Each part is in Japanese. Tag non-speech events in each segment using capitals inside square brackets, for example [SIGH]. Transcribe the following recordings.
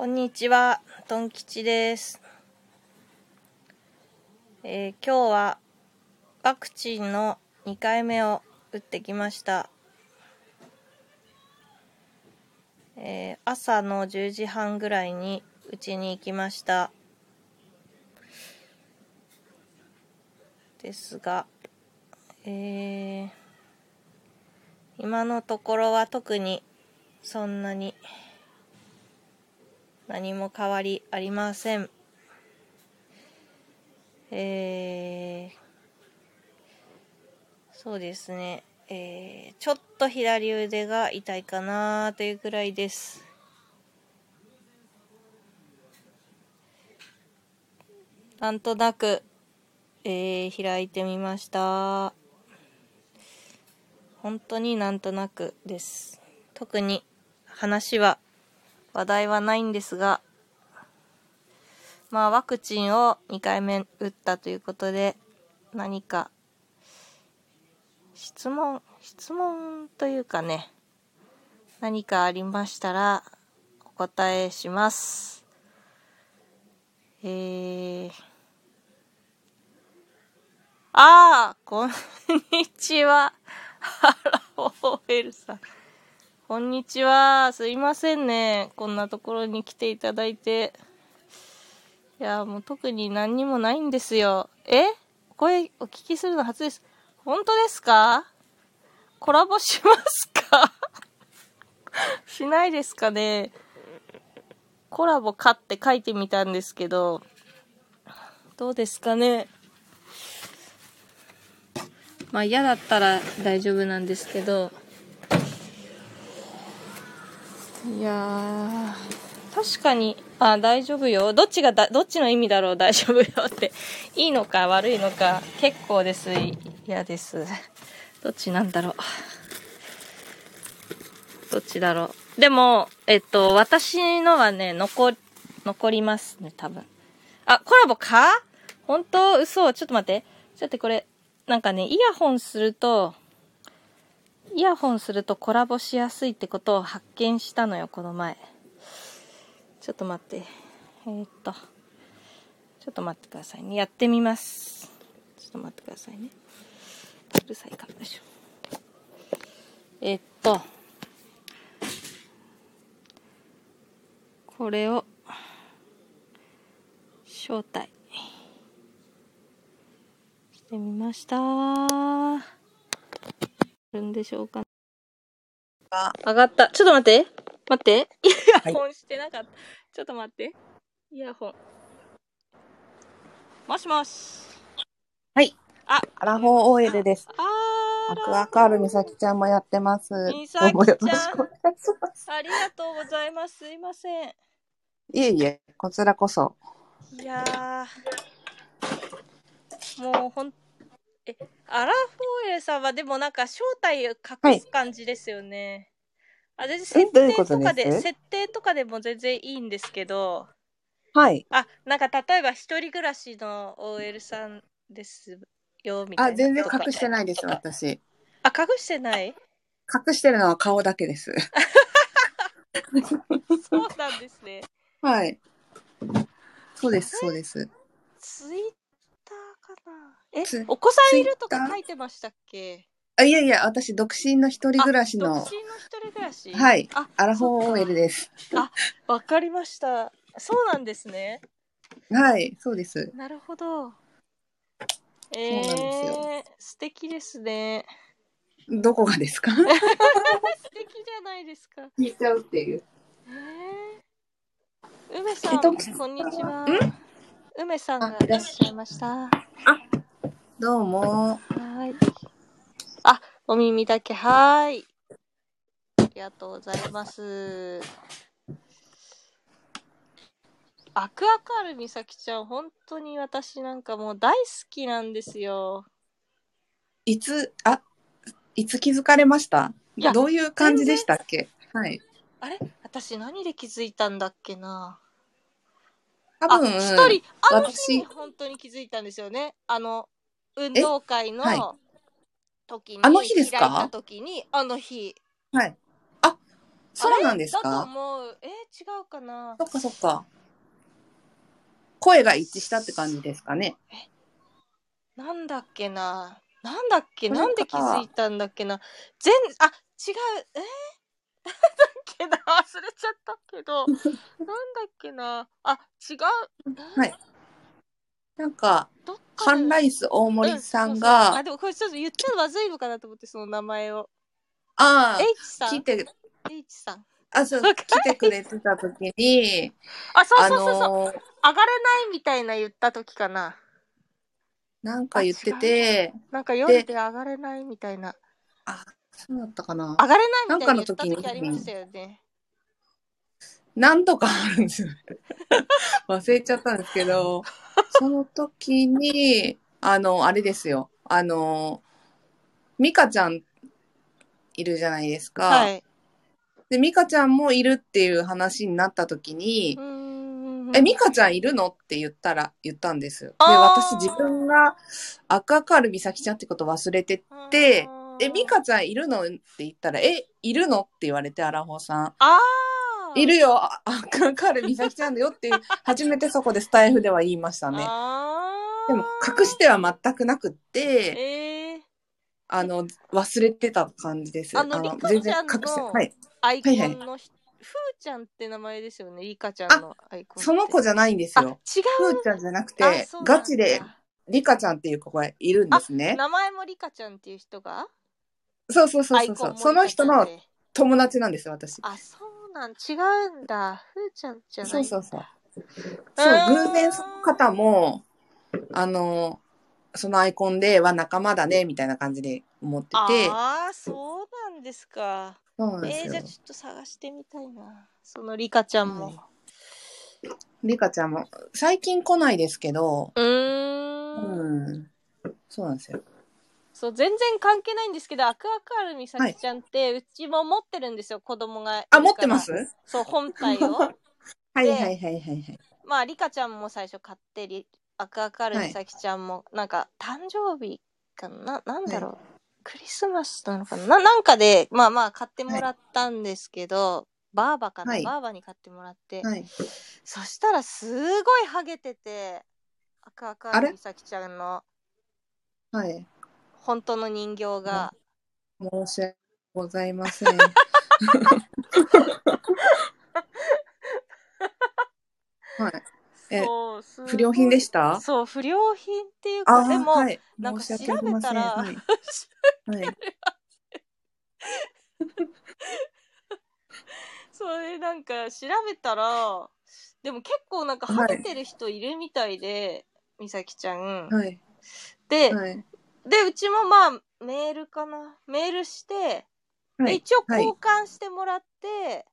こんにちは、トン吉です。えー今日はワクチンの2回目を打ってきました。えー朝の10時半ぐらいに打ちに行きました。ですが、えー今のところは特にそんなに何も変わりありません。えーそうですね、えーちょっと左腕が痛いかなというくらいです。なんとなく、えー開いてみました。本当になんとなくです。特に話は話題はないんですが、まあワクチンを2回目打ったということで、何か質問、質問というかね、何かありましたらお答えします。えー、ああ、こんにちは。ハラオーエルさん。こんにちは。すいませんね。こんなところに来ていただいて。いや、もう特に何にもないんですよ。え？声お聞きするの初です。本当ですか？コラボしますか？[LAUGHS] しないですかねコラボかって書いてみたんですけど、どうですかね？まあ嫌だったら大丈夫なんですけど、いやー、確かに、あ、大丈夫よ。どっちがだ、どっちの意味だろう、大丈夫よって。[LAUGHS] いいのか悪いのか、結構です。嫌です。どっちなんだろう。どっちだろう。でも、えっと、私のはね、残、残りますね、多分。あ、コラボか？本当？嘘ちょっと待って。ちょっと、これ、なんかね、イヤホンすると、イヤホンするとコラボしやすいってことを発見したのよ、この前。ちょっと待って。えーっと。ちょっと待ってくださいね。やってみます。ちょっと待ってくださいね。うるさいからでしょ。えーっと。これを、招待してみました。あるんでしょうか？上がった。ちょっと待って。待って。イヤホンしてなかった。ちょっと待って。イヤホン。もしもし。はい。あ、アラフォー OL です。あアクアカール美咲ちゃんもやってます。美咲ちゃんどうもよろしくお願いします。ー、ありがとうございます。すいません。いえいえ、こちらこそ。いやー、もうほん、え、アラフォーエルさんはでもなんか正体を隠す感じですよね。あ、全然設定ことかで、設定とかでも全然いいんですけど、はい。あ、なんか例えば一人暮らしの OL さんですよ、みたいな。あ、全然隠してないです、私。あ、隠してない？隠してるのは顔だけです。[LAUGHS] そうなんですね。はい。そうです、そうです。ツイえツ、お子さんいるとか？書いてましたっけ？あ、いやいや、私、独身の一人暮らし独の身の一人暮らし？はいあ、アラフォー OL です。わかりました。そうなんですね。はい、そうです。なるほど。えそうなんです素敵ですね。どこがですか？[LAUGHS] 素敵じゃないですか。聞いちゃうっていう。えー、梅さん、えっとこんにちは。梅さんがいらっしゃいました。はどうも。ーい。あ、お耳だけ、はーい。ありがとうございます。アクアカール美咲ちゃん、本当に私なんかもう大好きなんですよ。いつ、あ、いつ気づかれました？いやどういう感じでしたっけ？はい。あれ？私何で気づいたんだっけな？多分、あ、一人、あの日私に本当に気づいたんですよね。あの、運動会のは時に、あの日ですか？開いた時に、あの日。はい。あ、そうなんですだとか思う。えー違うかなそっかそっか。声が一致したって感じですかね？なんだっけななんだっけ？なんで気づいたんだっけな全、あ、違う。え？ー、[LAUGHS] なんだっけな忘れちゃったけど。[LAUGHS] なんだっけなあ、違う。はい。なんか、ハンライス大森さんうそうそうあ、が、でもこれちょっと言っちゃまずいのかなと思って、その名前を。ああ、H さん？来て、H さん。あ、そう、わ来てくれてた時に、あ、そうあそうそうそう。のー、上がれないみたいな言った時かな。なんか言ってて、なんか夜で上がれないみたいな。あ、そうだったかな。上がれないみたいな言った時ありましたよね。何度かあるんですよ。[LAUGHS] 忘れちゃったんですけど、その時に、あの、あれですよ。あの、ミカちゃんいるじゃないですか。はい。で、ミカちゃんもいるっていう話になった時にえ、ミカちゃんいるのって言ったら、言ったんですよ。で、私自分が赤カール美咲ちゃんってこと忘れてて、え、ミカちゃんいるのって言ったら、え、いるのって言われて、アラフォーさん。あーいるよ、あ赤カール美咲ちゃんだよって、初めてそこでスタイフでは言いましたね。あでも、隠しては全くなくって、えー、あの、忘れてた感じです。あの全然隠して、はい。アイコはいンのひ、ふーちゃんって名前ですよね、リカちゃんのアイコン。その子じゃないんですあ、よ。違う。ふーちゃんじゃなくあてガチで、リカちゃんっていう子がいるんですね。名前もリカちゃんっていう人が？そうそうそうそうそう。その人の友達なんですよ、私。あ、そうなん、違うんだ。ふーちゃんじゃない。そうそうそう。うそう、偶然その方も、あの、そのアイコンでは仲間だね、みたいな感じで思ってて、ああ、そうなんですか。そうなんですよえー、じゃあ。ちょっと探してみたいな。そのリカちゃんも。はいリカちゃんも、最近来ないですけど、うー。うんん。そうなんですよ。そう、全然関係ないんですけど、アクアカール美咲ちゃんって、うちも持ってるんですよ、子供が。あ、持ってます？そう、本体を。[LAUGHS] はいはいはいはいはい。まあ、リカちゃんも最初買って、リアクアカール美咲ちゃんも、なんか、誕生日かな、なんだろう？クリスマスなのかな？ななんかで、まあまあ買ってもらったんですけど、バーバかな、はいバーバに買ってもらって、はい。そしたらすごいハゲてて、アクアカーあれル美咲ちゃんのはい。本当の人形が、申し訳ございません。[LAUGHS] はい。えそう不良品でした？そう、不良品っていうか、あでも、はい。なんか。調べたらはい。はい。[LAUGHS] それなんか調べたら、でも結構なんかハゲてる人いるみたいで、みさきちゃん。はい。で、はい。で、うちもまあ、メールかな。メールして、はい。で一応はい交換してもらって、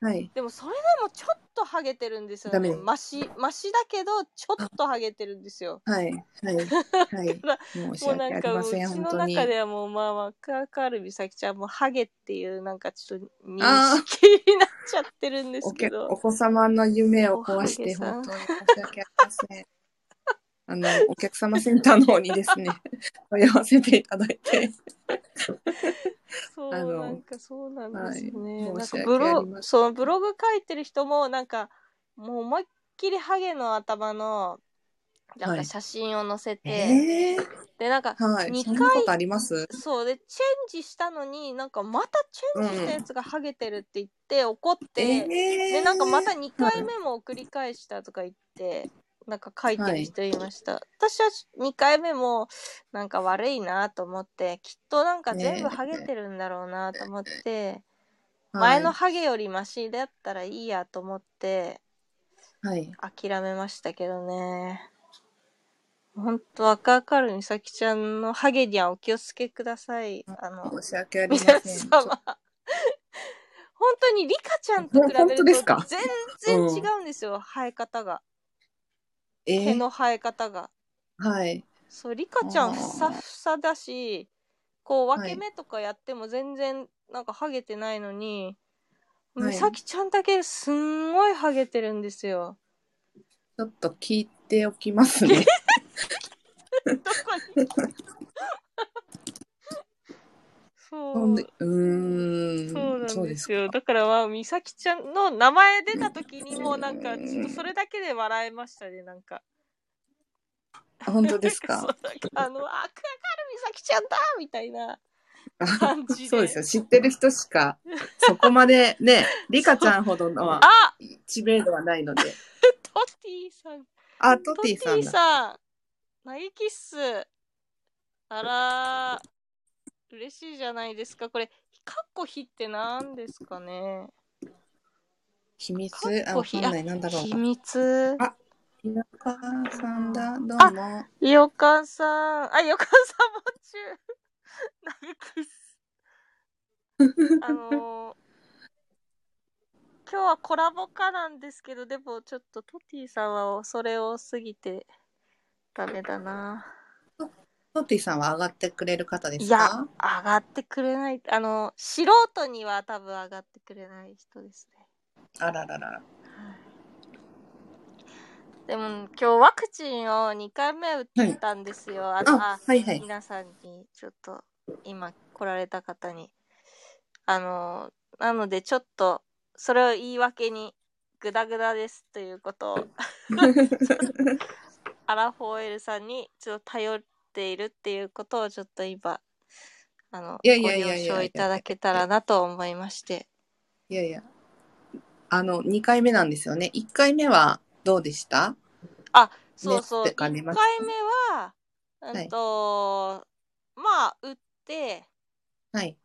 はい。でもそれでもちょっとハゲてるんですよね。マシ、マシだけど、ちょっとハゲてるんですよ。はい。はい。はい。[LAUGHS] もうなんかもううちの。中ではもうまあまあカーカール美咲ちゃんもハゲっていうなんかちょっと認識になっちゃってるんですおけけどお子様の夢を壊して本当に申し訳ありません。あの、お客様センターの方にですね、[LAUGHS] 問い合わせていただいて。そうなんかそうなんですね、はいなんかブロそのブログ書いてる人もなんかもう思いっきりハゲの頭のなんはい。か写真を載せて、えー、でなんかはい。二そあります？そうでチェンジしたのになんかまたチェンジしたやつがハゲてるって言って怒って、えー、でなんかまた2回目も繰り返したとか言って、なんか書い。てる人いました、私は2回目もなんか悪いなと思ってきっとなんか全部ハゲてるんだろうなと思って、前のハゲよりマシだったらいいやと思ってはい。諦めましたけどね。ほんと赤カル美咲ちゃんのハゲにはお気をつけください。あの申し訳ありま皆せん。様。本当にリカちゃんと比べ本ると [LAUGHS] 全然違うんですよ、生え方がえー、毛の生え方が。はい。そうリカちゃんふさふさだしこうはい。分け目とかやっても全然なんかハゲてないのに、はい。美咲ちゃんだけすんごいハゲてるんですよ。ちょっと聞いておきますね。[LAUGHS] どこに？そう。うーん。そうなんですよ。か。だからまあ、美咲ちゃんの名前出た時にもうなんか、ちょっとそれだけで笑えましたね、なんか。本当ですか？[LAUGHS] あの、あ、かかる美咲ちゃんだみたいな感じで。そうですよ。知ってる人しか、そこまでね、[LAUGHS] リカちゃんほどのあ知名度はないので。[LAUGHS] トティさん。あ、トティさんだ。さん。ナイキッス。あらー。嬉しいじゃないですか。これ、カッコヒって何ですかね秘密？かっこあ、わひかんない。なんだろう。秘密。あひなかさんだ。どうあも。よかさん。あ、よかさんも中。ナイキッス。あのー今日はコラボ化なんですけど、でもちょっとトティさんはそれを過ぎてダメだな。トティさんは上がってくれる方ですいやか、上がってくれない。あの、素人には多分上がってくれない人ですね。あらららら。でも今日ワクチンを2回目打ったんですよ。あのあ、はいはい。皆さんにちょっと今来られた方にあのなのでちょっとそれを言い訳にグダグダですということを [LAUGHS] アラフォーエルさんにちょっと頼っているっていうことをちょっと今あのご了承いただけたらなと思いましていやいや。あの、2回目なんですよね。1回目はどうでした？そうそう1回目はうんと、まあ打ってはい。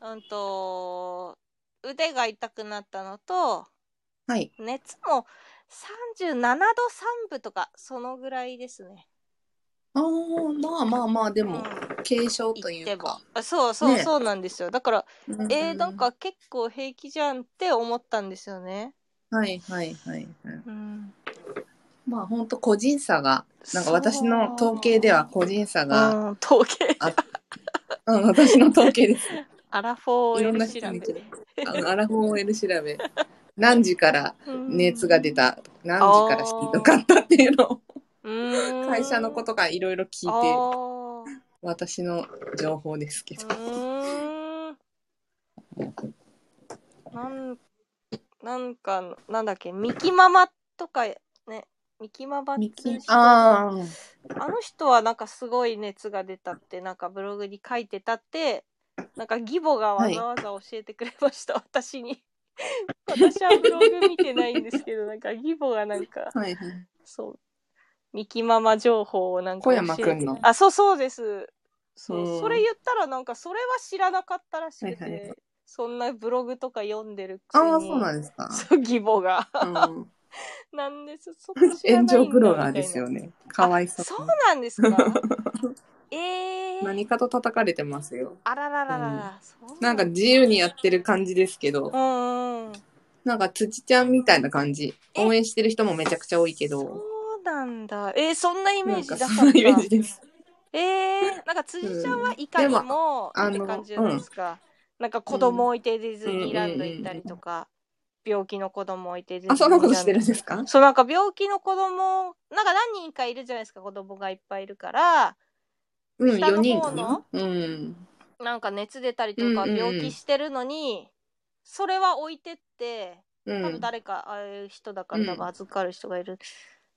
うんと腕が痛くなったのとはい。熱も37度3分とかそのぐらいですね。ああ、まあまあまあ、でうんも、軽症と言ってもいうか。あそうそうねそうなんですよ。だから、うんえー、なんか結構平気じゃんって思ったんですよね。はいはいはいはい。うん、まあ本当個人差が、なんか私の統計では個人差が、うん、統計あうん、私の統計です。[LAUGHS] アラフォーいろんな L 調べ。あのアラフォー OL 調べ。何時からうん熱が出た、何時からしんどかったっていうのをうん会社のことがいろいろ聞いあて、ー。私の情報ですけど。なんなんかなんだっけミキママとかねミキママってミキいう人ああの人はなんかすごい熱が出たってなんかブログに書いてたってなんか義母がわざわざ教えてくれました、私に。私はブログ見てないんですけどなんか義母がなんかあ、はいはい。そうミキママ情報をなんか小山くんの。あそうそうです。そう、うん。それ言ったらなんかそれは知らなかったらしくて、はいはいはい。そんなブログとか読んでるくせにああ、そうなんですか。そう義母が。うん、[LAUGHS] なんでそそこ知らないんだ炎上ブロガーみたいなですよね。かわいそう。そうなんですか。[LAUGHS] えー、何かと叩かれてますよ。あららららうなんか自由にやってる感じですけど、うんうんなんか土ちゃんみたいな感じ。え？応援してる人もめちゃくちゃ多いけど、そうなんだ。えー、そんなイメージだかそんなイメーったジです。えー、なんか辻ちゃんはいかにもって感じないですか、なんか子供置いてディズニーランド行ったりとか、病気の子供置いてディズニーあ、そんなことしてるんですか？そうなんか病気の子供なんか何人かいるじゃないですか子供がいっぱいいるから。うん、下の4人方の？かなうん。なんか熱出たりとかうんうんうん。病気してるのに、それは置いてってうん。多分誰かああいう人だからうん。多分預かる人がいる、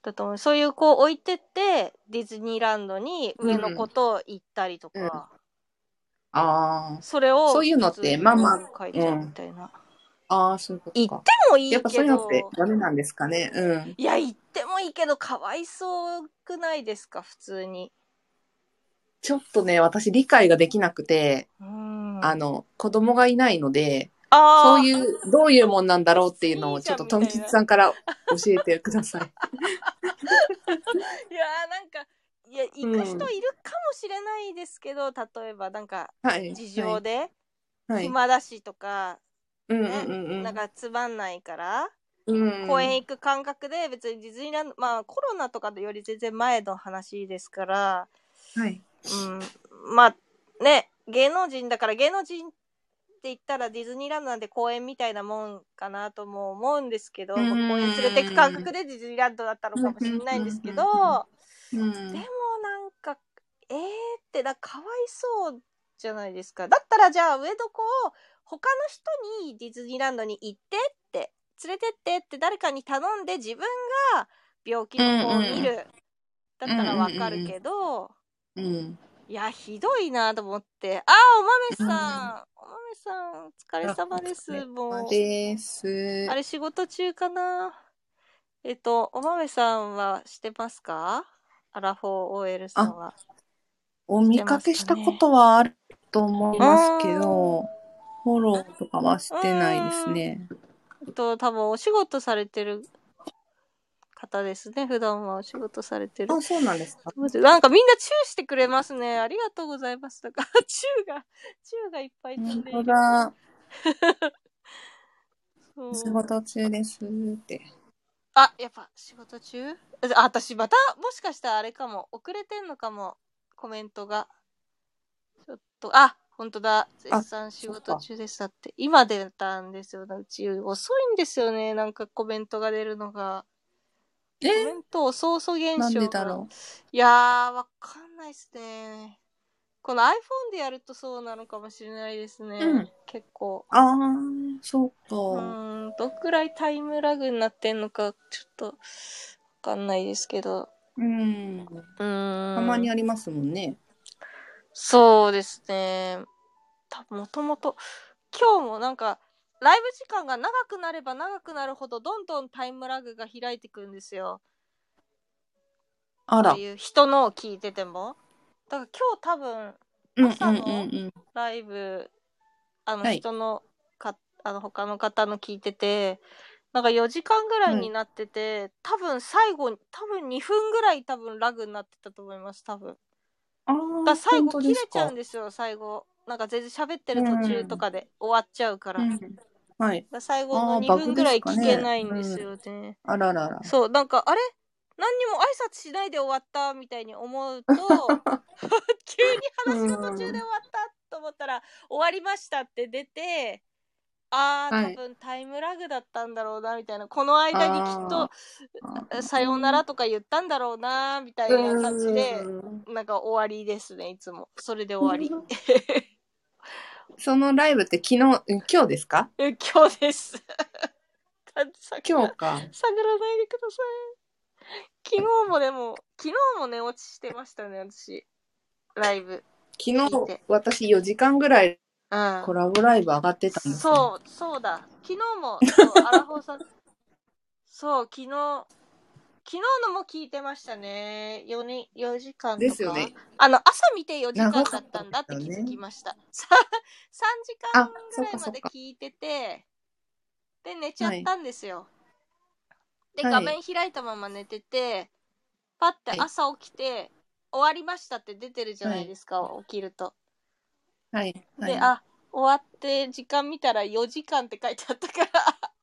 だと思う。そういう子を置いてってディズニーランドに上の子と行ったりとか、あそれをそういうのってまあまあ書いちゃうみたいな、あ、ああ、そういうこと行っか。てもいいやっぱそうけどいうのってダメなんですかね。うん。いや行ってもいいけどかわいそうくないですか？普通に。ちょっとね、私理解ができなくて、うん。あの、子供がいないので、そういう、どういうもんなんだろうっていうのをちょっとトン吉さんから教えてください。[LAUGHS] いやーなんかいや行く人いるかもしれないですけど、例えばなんかはい。事情で。暇だしとか、うんうんねうんうん。なんかつまんないから、うん、公園行く感覚で別にディズニーランドまあコロナとかより全然前の話ですから、はい。うん、まあね芸能人だから芸能人って言ったらディズニーランドなんて公園みたいなもんかなとも思うんですけど、公園連れてく感覚でディズニーランドだったのかもしれないんですけど、うん。でもなんかえーってだかわいそうじゃないですか。だったらじゃあ上どこを他の人にディズニーランドに行ってって、連れてってって誰かに頼んで自分が病気の子を見る。だったらわかるけど、うん。いや、ひどいなと思って。あー、お豆さん。お豆さん、お疲れ様です。もう。です。あれ仕事中かな？えっと、お豆さんはしてますか？アラフォー OL さんは。お見かけしたことはあると思いますけど、フォローとかはしてないですね。えっと、多分お仕事されてる方ですね。普段はお仕事されてる。あ、そうなんですか？なんかみんなチューしてくれますね。ありがとうございます。だから、[LAUGHS] チューが、チューがいっぱい飛ん本でいる。当だ。[LAUGHS] そう仕事中ですって。あ、やっぱ仕事中？あ、私また、もしかしたらあれかも。遅れてんのかも。コメントが。ちょっと、あ、本当だ。絶賛仕事中です。だって。今出たんですよ。うち遅いんですよね。なんかコメントが出るのが。コえメント遅々現象が。なんでだろいやー、わかんないっすね。この iPhone でやるとそうなのかもしれないですね。うん結構。う。ああ、そううか。ーん、どっくらいタイムラグになってんのか、ちょっと、わかんないですけど。うん。うーん。たまにありますもんね。そうですね。たもともと、今日もなんか、ライブ時間が長くなれば長くなるほど、どんどんタイムラグが開いてくんですよ。あら。いう人のを聞いてても。だから今日多分、うんうん朝のうんうん。ライブ、あのはい人のか、あの他の方の聞いてて、なんか4時間ぐらいになってて、多分最後に、多分2分ぐらい多分ラグになってたと思います、多分。あだ最後切れちゃうん。ですよ、最後。なんか全然喋ってる途中とかで終わっちゃうから。だかうん。はい。ら最後の2あーバグ分ぐらい聞けないんですよね。あららら。そう、なんかあれ？何にも挨拶しないで終わったみたいに思うと、[LAUGHS] 急に話が途中で終わったと思ったら、終わりましたって出て、あー、はい多分タイムラグだったんだろうな、みたいな。この間にきっと、あさようならとか言ったんだろうな、みたいな感じで、うんなんか終わりですね、いつも。それで終わり。[LAUGHS] そのライブって昨日、うん今日ですか？え今日です。今日か。探らないでください。昨日もでも、昨日も寝落ちしてましたね、私。ライブ。昨日、私4時間ぐらいうん。コラボライブ上がってたんですよ。そう、そうだ。昨日も、そう、アラフォーさん。そう、昨日、昨日のも聞いてましたね。4, に4時間とか。ですよね。あの、朝見て4時間だっったたんだって気づきました。さ3時間あぐらいまで聞いてて、で、寝ちゃったんですよ。で、はい画面開いたまま寝てて、パッて朝起きて、終わりましたって出てるじゃないですか、起きると。はい。はで、い、あ、終わって時間見たら4時間って書いてあったから、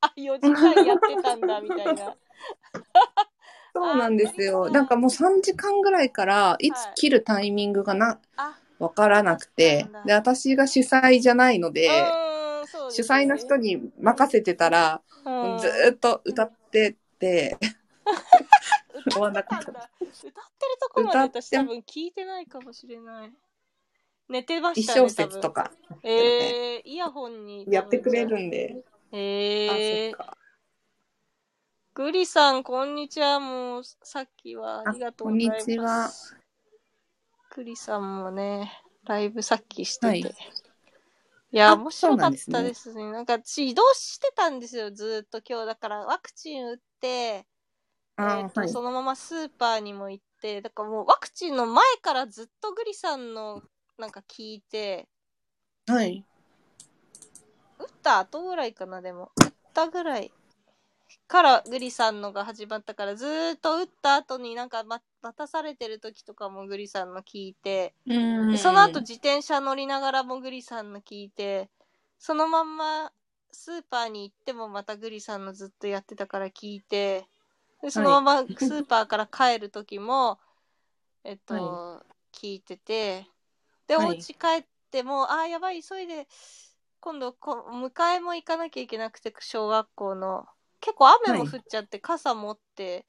あ、4時間やってたんだ、みたいな。そうなんですよ。あなんかもう3時間ぐらいから、いつ切るタイミングがな、あ、わからなくてそうなんだ、で、私が主催じゃないので、うーんそうです主催の人に任せてたら、うんずーっと歌ってて、[LAUGHS] 終わん歌なかったってたんだ。歌ってるとこまで歌って私多分聞いてないかもしれない。寝てま一したね。小節とか。かえー、イヤホンに。やってくれるんで、えーあ、そっか。グリさん、こんにちは。もう、さっきはありがとうございます。こんにちは。グリさんもね、ライブさっきしてて。はいい、や、あ面白かったでですね。なんか、私移動してたんですよ、ずーっと今日。だから、ワクチン打って、えーとあはい。そのままスーパーにも行って、だからもうワクチンの前からずっとグリさんのなんか聞いて、はい。打った後ぐらいかな、でも。打ったぐらいからグリさんのが始まったから、ずーっと打った後になんか、ま、待たされてる時とかもグリさんの聞いて、その後自転車乗りながらもグリさんの聞いて、そのまんまスーパーに行ってもまたグリさんのずっとやってたから聞いて、でそのままスーパーから帰る時も、[LAUGHS] えっと、は聞いてて、で、はい。お家帰っても、あーやばい、急いで、今度こ、迎えも行かなきゃいけなくて、小学校の。結構雨も降っちゃって、傘持って、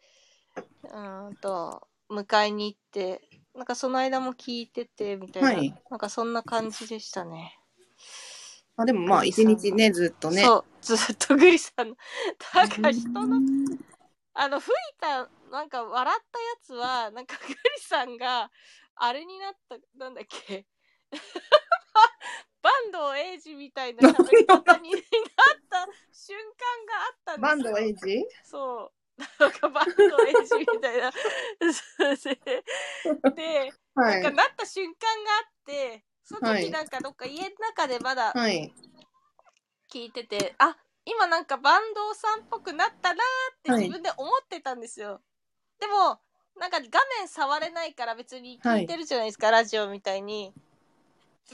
うーんと、迎えに行って、なんかその間も聞いてて、みたいな。はいなんかそんな感じでしたね。あでもまあ、一日ね、ずっとね。そう、ずっとグリさんの、なんか人の、あの、吹いた、なんか笑ったやつは、なんかグリさんが、あれになった、なんだっけ、バンドエイジみたいな喋り方になった瞬間があったんですよ。バンドエイジそう。なんかバンドエイジみたいな。[LAUGHS] で、はいなんか。なった瞬間があって、そのはい時なんかどっか家の中でまだはい。聞いてて、あ今なんかバンドさんっぽくなったなーってはい自分で思ってたんですよ。でも、なんか画面触れないから別に聞いてるじゃないですか、ラジオみたいに。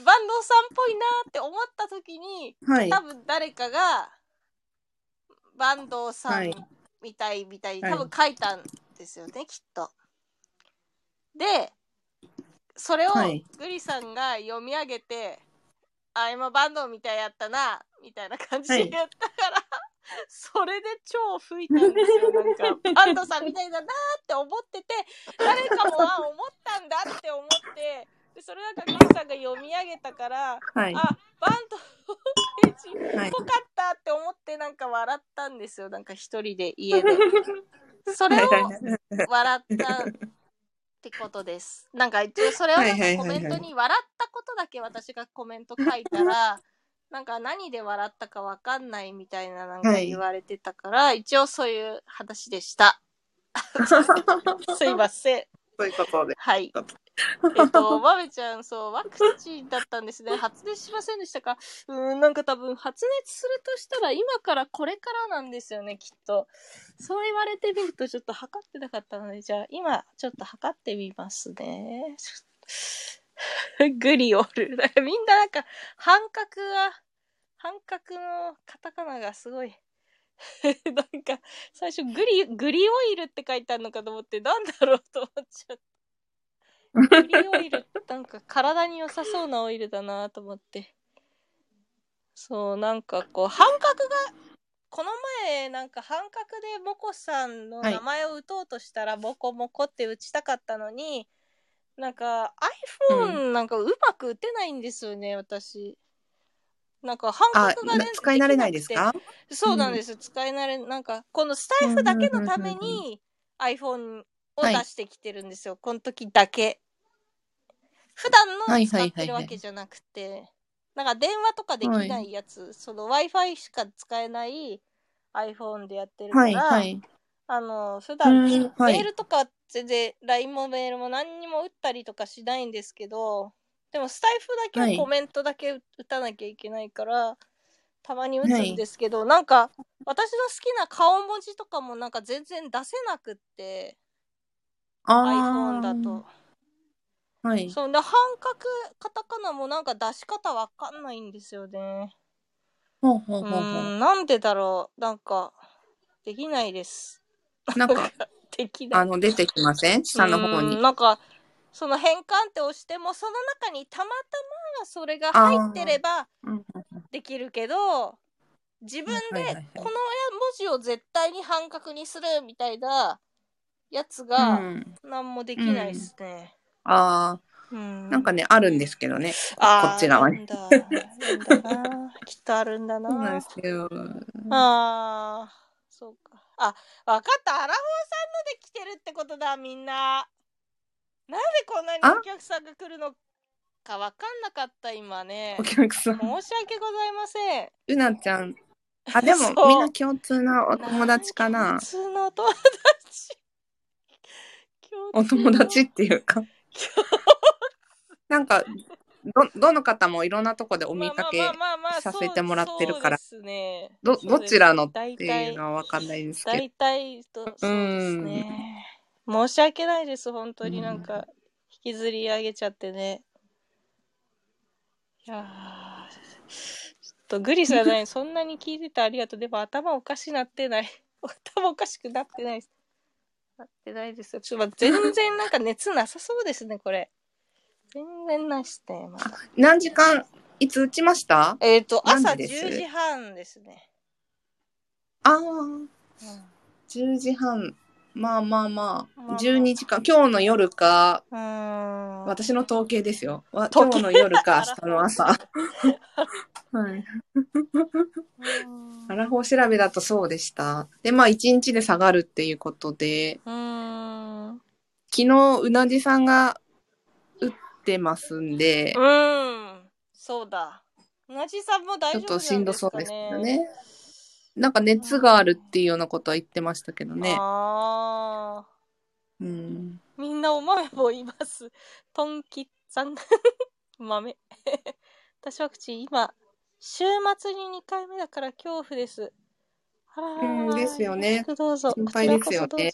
バンドさんっぽいなーって思った時に、はい。多分誰かが、バンドさんはい。みたいみたいにはい多分書いたんですよね、きっと。で、それをはいグリさんが読み上げて、あ、今バンドみたいやったな、みたいな感じで言ったから、それで超吹いたんですよ。なんか、バンドさんみたいだなって思ってて、誰かもあ、思ったんだって思って、でそれなんかグリさんが読み上げたから、はい。あ、バンドページはいぽかったって思ってなんか笑ったんですよ。なんか一人で家で。[LAUGHS] それを笑ったってことです。なんか一応それをコはいはいメントに笑ったことだけ私がコメント書いたら、[LAUGHS] なんか何で笑ったかわかんないみたいななんかはい言われてたから、一応そういう話でした。[LAUGHS] すいません。そういうことで。はい。[LAUGHS] えっと、[LAUGHS] まめちゃん、そう、ワクチンだったんですね。発熱しませんでしたか？うーん、なんか多分、発熱するとしたら、今からこれからなんですよね、きっと。そう言われてみると、ちょっと測ってなかったので、じゃあ、今、ちょっと測ってみますね。[LAUGHS] グリオル。みんななんか、半角が、半角のカタカナがすごい。なんか、最初グリ、グリオイルって書いてあるのかと思って、なんだろうと思っちゃった。オイルなんか体に良さそうなオイルだなと思って。そうなんかこう半角がこの前なんか半角でモコさんの名前を打とうとしたら、モコモコって打ちたかったのになんか iPhone なんかうまく打てないんですよね、私。なんか半あ角がね、使い慣れないですか？そうなんです、使い慣れなんかこのスタイフだけのために iPhone を出してきてるんですよ、この時だけ。普段のはい使ってはいはいはいるわけじゃなくて、なんか電話とかできないやつ、その Wi-Fi しか使えない iPhone でやってるから、はいはい。あの普段うんはい。メールとか全然 LINE もメールも何にも打ったりとかしないんですけどでもスタイフだけははい。コメントだけ打たなきゃいけないから、たまに打つんですけど、なんか私の好きな顔文字とかもなんか全然出せなくって。あ iPhone だーと。はい。そうで半角カタカナもなんか出し方わかんないんですよね。ほうほううほうほんなんでだろうなんかできないです。う。なんか、できない。あの、出てきません？下の方うんに。なんかその変換って押してもその中にたまたまそれが入ってればうんできるけど自分でこの文字を絶対に半角にするみたいなやつうがん。何もできないですね。あうんあ、なんかね、あるんですけどね。あーこっち側にあるんだ。あるんだな。[LAUGHS] きっとあるんだな。そうなんですよ。ああ、そうか。あ、わかった。アラフォーさんので来てるってことだ、みんな。なんでこんなにあ？お客さんが来るのかわかんなかった、今ねお。客さん。申し訳ございません。うなちゃん。あ、でもそうみんな共通なお友達かな普。通のお友達。お友達っていうか。[LAUGHS] なんか、ど、どの方もいろんなとこでお見かけさせてもらってるからね、ど、どちらのって大いう体のはわかんないですけど。大体とそうですね。申し訳ないです、本当になんか、引きずり上げちゃってね。いやーちょっとグリスがない、[LAUGHS] そんなに聞いててありがとう。でも頭おかしなってない。[LAUGHS] 頭おかしくなってないです。なってないですよ。ちょっと待って全然なんか熱なさそうですね、これ。全然ないっすね、まだ。何時間、いつ打ちました？えっ、と、朝何時です？10時半ですね。ああ、うん10時半。まあまあまあ、まあ12時間、今日の夜か、うーん。私の統計ですよ。今日の夜か [LAUGHS] 明日の朝。[LAUGHS] はい。うんアラフォー調べだとそうでした。で、まあ1日で下がるっていうことで、うーん。昨日うなじさんが打ってますんで、うん。そうだ。なじさんも大ちょっと丈夫ですかね。しんどそうですよね。なんか熱があるっていうようなことは言ってましたけどね。ああ。うん。みんなお豆もいます。[LAUGHS] トンキさん。[LAUGHS] 豆。[LAUGHS] 私ワクチン今、週末に2回目だから恐怖です。あらうんですよねどうぞ。心配ですよね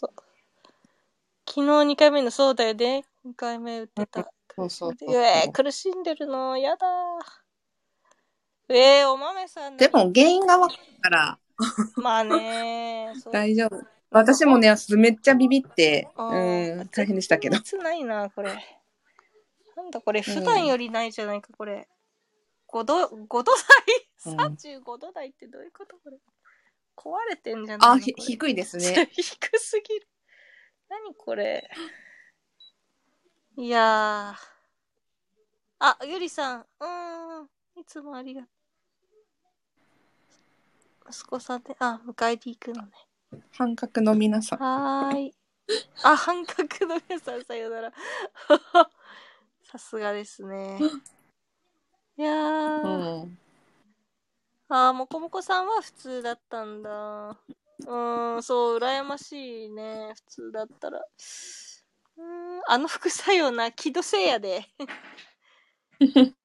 昨日2回目のそうだよね。2回目打ってた。そうそうそううえー、苦しんでるの。やだー。えー、お豆さんでも原因がわかるからまあね [LAUGHS] 大丈夫。私もね、めっちゃビビって、あうーん、大変でしたけど。熱ないな、これ。なんだこれ、普段よりないじゃないか、これ。5度、5度うん台 ?35 度台ってどういうことこれ？壊れてんじゃないのあ、ひ低いですね。低すぎる。何これ？いやー。あ、ゆりさん。うーん。いつもありがとう。息子さんで、あ、迎えに行くのね。半角の皆さん。はーい。[LAUGHS] あ、半角の皆さん、さよなら。[LAUGHS] さすがですね。いやー。うん。あー、もこもこさんは普通だったんだ。うーん、そう、羨ましいね。普通だったら。うーん、あの副作用な、気のせいやで。[LAUGHS]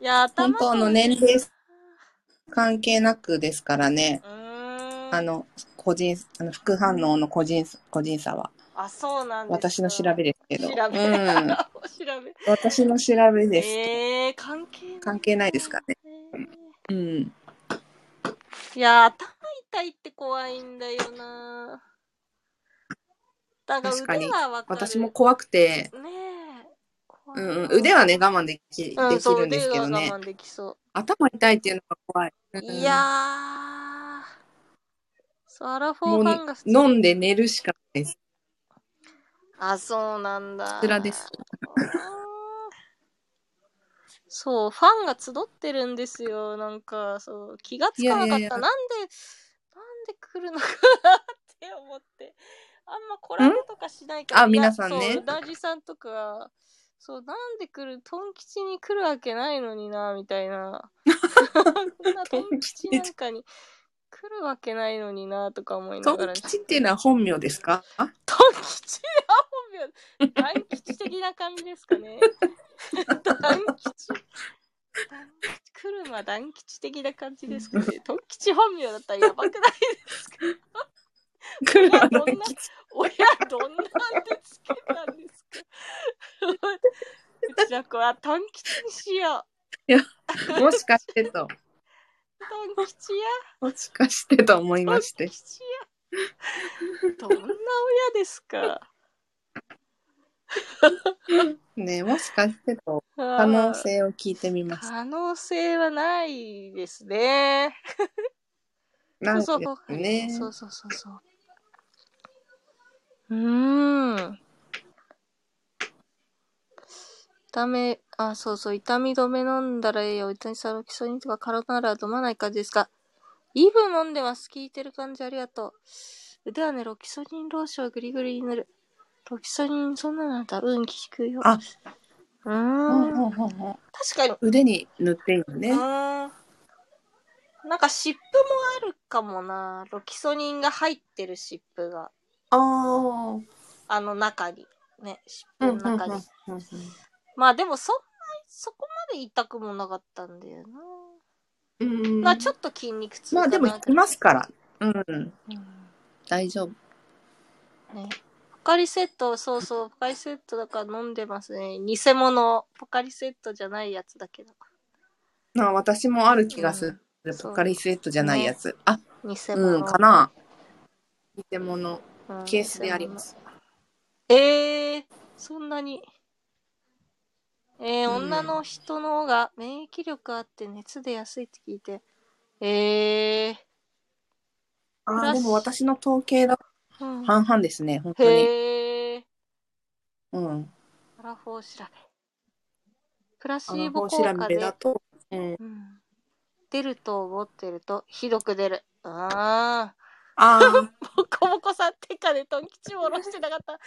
いや、頭本当の年齢関係なくですからね。あの、個人、あの副反応の個人、個人差は。あ、そうなん私の調べですけど。調べ。うん。[LAUGHS] 調べ。私の調べです。えー、関係ない。関係ないですかね。えーうん。いや、頭痛いって怖いんだよな。だか腕はわかる。私も怖くて、ねうん腕はね、我慢でき、でうん、きるんですけどね。我慢できそ頭痛いっていうのが怖い。う。うんいやー。そう、アラフォーファンが飲んで寝るしかないです。あ、そうなんだ。こちらです。うんそう、ファンが集ってるんですよ。なんか、そう、気がつかなかった。いやいやいやなんで、なんで来るのかなって思って。あんまコラボとかしないから。あ皆さんねそう、うなじさんとか、そう、なんで来る、トン吉に来るわけないのにな、みたいな。[LAUGHS] こんなトン吉なんかに来るわけないのにな、とか思いなトがら。ン吉っていうのは本名ですか？トン吉は本名、大吉的な感じですかね。大吉。団吉車団吉的な感じですかね。トン吉本名だったらやばくないですか？[LAUGHS] 車どんな。親どんなんでつけたんですか？うちの子はトン吉にしよもしかしてと、う。トン吉や。もしかしてと思いましてトン。吉や。どんな親ですか？ねもしかしてと、可可能性を聞いてみました。可能性はないですね。なんですね。そうそうそうそう。うーん。痛め、あ、そうそう、痛み止め飲んだらええよ。痛みサロキソニンとかカロナールは飲まない感じですかイブ飲んでます。効いてる感じありがとう。腕はね、ロキソニンローションをグリグリに塗る。ロキソニン、そんなのなんだ。うん、効くよ。あ、うーほん。うほうほうほう確かに。腕に塗っていいのうね。ーん。なんか湿布もあるかもな。ロキソニンが入ってる湿布が。ああ。あの中に。ね、湿布の中に。うんうんまあでもそんな、そこまで痛くもなかったんだようん。な。まあちょっと筋肉痛まあでもかな引きますから。うん。うん大丈夫。ね。ポカリセット、そうそう、ポカリセットだから飲んでますね。偽物。ポカリセットじゃないやつだけど。まあ私もある気がする。そうポカリスエットじゃないやつ。あ、偽物。うん、かな。偽物。うんケースでありま。す。偽物えー、そんなに。えー、うん女の人の方が免疫力あって熱出やすいって聞いて。えー、ああ、でも私の統計だうん半々ですね、本当に。へえ。うん。アラフォー調べ。プラシあーボ効果でべだ、と、うん。うん、出ると思ってるとひどく出る。ああ。ああ、ボコボコさん、テカでトン吉も下ろしてなかった。[LAUGHS]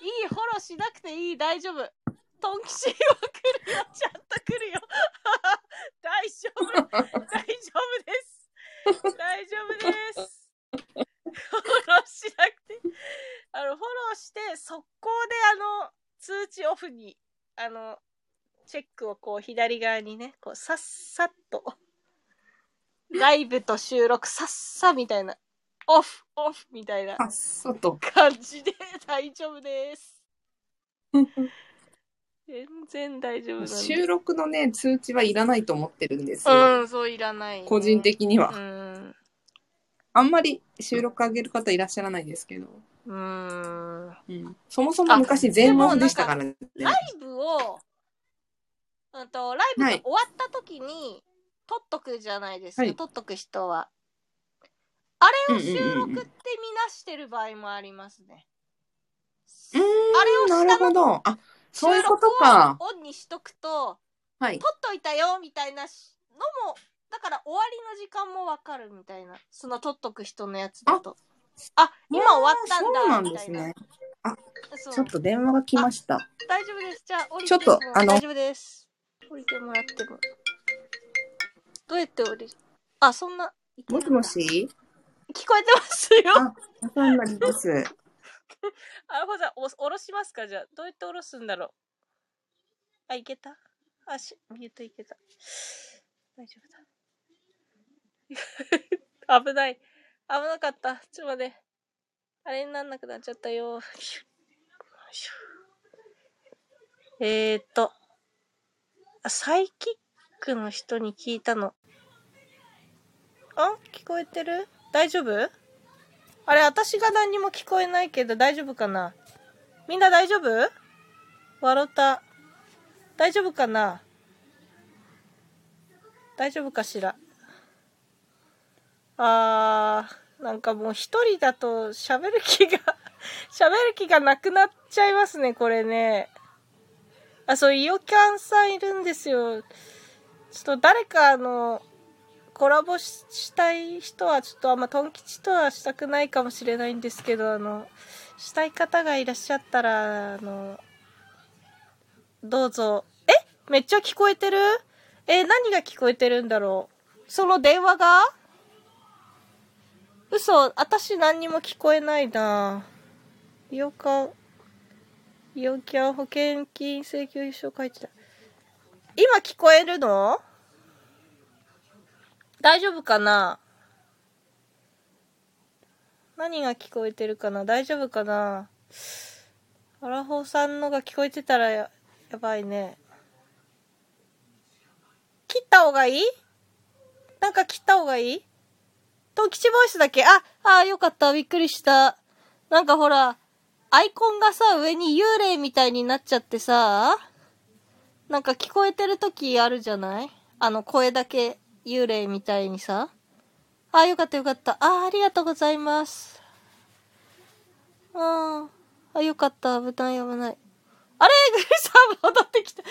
いい、フォローしなくていい、大丈夫。トン吉は来るよ、ちゃんと来るよ。[LAUGHS] 大丈夫、大丈夫です。大丈夫です。フォローしなくて。あの、フォローして、速攻であの、通知オフに、あの、チェックをこう左側にね、こうさっさっと。ライブと収録さっさみたいな。オフ、オフみたいなあっそと。感じで大丈夫です。[LAUGHS] 全然大丈夫なんで。収録のね、通知はいらないと思ってるんですよ。うん、そういらない、個人。的には。うん。あんまり収録上げる方いらっしゃらないですけど。うん。うん、そもそも昔全問でしたからね。ライブを、うんと、ライブが終わった時に、撮っとくじゃないですか、はい撮っとく人は。あれを収録って見なしてる場合もありますね。うーんあれを下のなるほど。あ、そういうことか。オンにしとくと、はい。撮っといたよみたいなしのも、だから終わりの時間もわかるみたいな。その撮っとく人のやつだと。あ、今終わったんだ。そうなんみたいなですね。そうちょっと電話が来ました。大丈夫です。じゃあ、降りちょっとあの大丈夫です。降りてもらっても。どうやって降りるあ、そんな。もしもし？聞こえてますよ。あお世話になります。[LAUGHS] あ、ほざ、お、下ろしますか？じゃあ。どうやって下ろすんだろう？あ、いけた？あ、し、ミュートいけた。大丈夫だ。[LAUGHS] 危ない。危なかった。ちょっと待って。あれになんなくなっちゃったよ。[LAUGHS] えーっと。あサイキックの人に聞いたの。あ聞こえてる？大丈夫？あれ、私が何にも聞こえないけど大丈夫かな？みんな大丈夫？笑った。大丈夫かな？大丈夫かしら？あー、なんかもう一人だと喋る気が、[LAUGHS] 喋る気がなくなっちゃいますね、これね。あ、そう、イオキャンさんいるんですよ。ちょっと誰かあの、コラボしたい人は、ちょっとあんまトン吉とはしたくないかもしれないんですけど、あの、したい方がいらっしゃったら、あの、どうぞ。え？めっちゃ聞こえてる？え、何が聞こえてるんだろう？その電話が？嘘、私何にも聞こえないな。医療科、医療キャン保険金請求書書いてた。今聞こえるの？大丈夫かな？何が聞こえてるかな？大丈夫かな？アラフォーさんのが聞こえてたらややばいね。切った方がいい？なんか切った方がいい？トン吉ボイスだけ？あ、あよかった。びっくりした。なんかほら、アイコンがさ、上に幽霊みたいになっちゃってさ、なんか聞こえてる時あるじゃない？あの声だけ。幽霊みたいにさ。あ、よかったよかった。あ、ありがとうございます。ああ、よかった。危ない危ない。あれ？グリさん戻ってきた。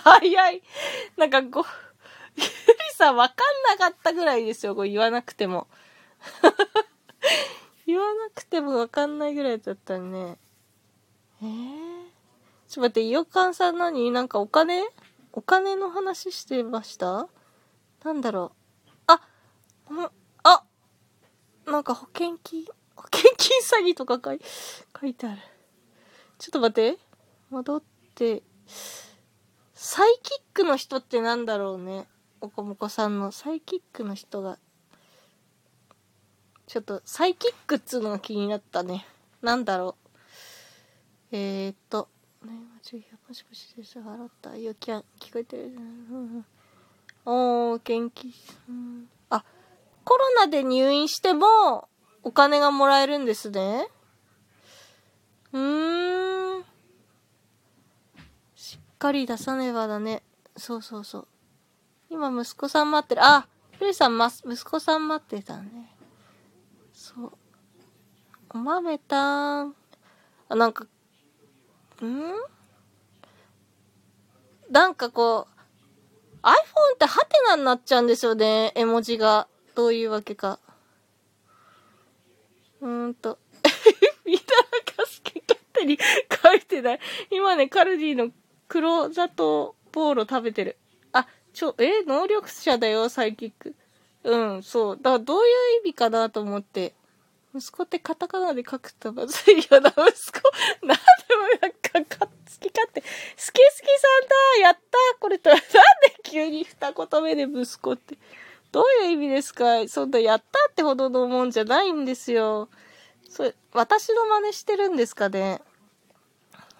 早い。なんかご、グリさんわかんなかったぐらいですよ。これ言わなくても。[LAUGHS] 言わなくてもわかんないぐらいだったね。えー、ちょっと待って、イオカンさん何？なんかお金？お金の話してました？なんだろう。あ、んあ、なんか保険金、保険金詐欺とか書い書いてある。ちょっと待って。戻って。サイキックの人ってなんだろうね？おこもこさんのサイキックの人が。ちょっとサイキックっつうのが気になったね。なんだろう？えー、っと。ね、間違いもしもしでした。払った。よきゃん、聞こえてる？うんおー、元気。あ、コロナで入院しても、お金がもらえるんですね。うーん。しっかり出さねばだね。そうそうそう。今息子さん待ってる。あ、ルイさん、ま、息子さん待ってたね。そう。お豆たん。あ、なんか、ん？なんかこう、iPhone ってハテナになっちゃうんですよね、絵文字が。どういうわけか。うーんと。みんななんか好き勝手に書いてない。今ね、カルディの黒砂糖ボーロ食べてる。あ、ちょ、え、能力者だよ、サイキック。うん、そう。だからどういう意味かなと思って。息子ってカタカナで書くとまずいよな、息子。なんでもなんか、か好き勝手。好き好きさんだやったこれと、[LAUGHS] なんで急に二言目で息子って。どういう意味ですか？そんなやったってほどのもんじゃないんですよ。それ、私の真似してるんですかね？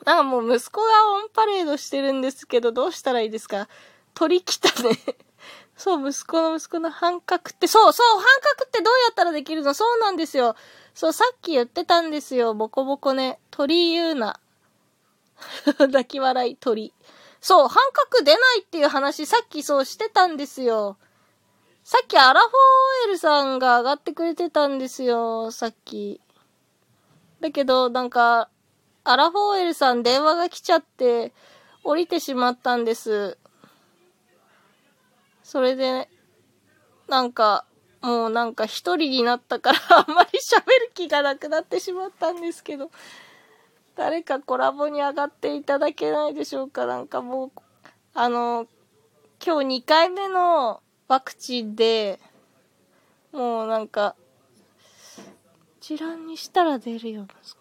なんかもう息子がオンパレードしてるんですけど、どうしたらいいですか？鳥来たね。[LAUGHS] そう、息子の息子の半角って、そうそう、半角ってどうやったらできるの？そうなんですよ。そう、さっき言ってたんですよ。ボコボコね。鳥言うな。[LAUGHS] 抱き笑い鳥。そう、半角出ないっていう話、さっきそうしてたんですよ。さっきアラフォー OL さんが上がってくれてたんですよ、さっき。だけど、なんか、アラフォー OL さん電話が来ちゃって、降りてしまったんです。それで、なんか、もうなんか一人になったからあんまり喋る気がなくなってしまったんですけど、誰かコラボに上がっていただけないでしょうか？なんかもう、あの、今日2回目のワクチンで、もうなんか、一覧にしたら出るようですか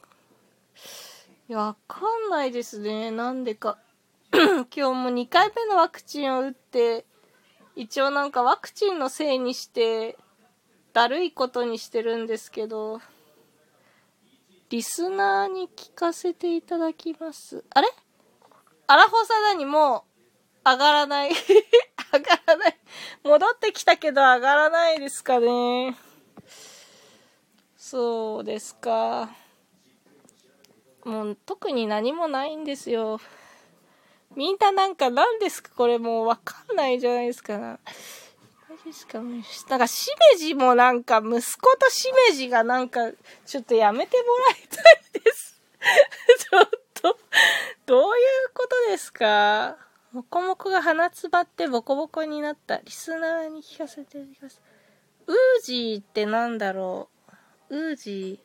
いや、わかんないですね。なんでか。[CLEARS THROAT] 今日も2回目のワクチンを打って、一応なんかワクチンのせいにして、だるいことにしてるんですけど、リスナーに聞かせていただきます。あれ？アラフォーサダにもう上がらない。[LAUGHS] 上がらない。戻ってきたけど上がらないですかね。そうですか。もう特に何もないんですよ。みんななんか何ですか？これもうわかんないじゃないですか。ジですか？なんかしめじもなんか息子としめじがなんかちょっとやめてもらいたいです。[LAUGHS] ちょっと、どういうことですか？もこもこが鼻つばってボコボコになった。リスナーに聞かせてください。ウージーってなんだろう？ウージ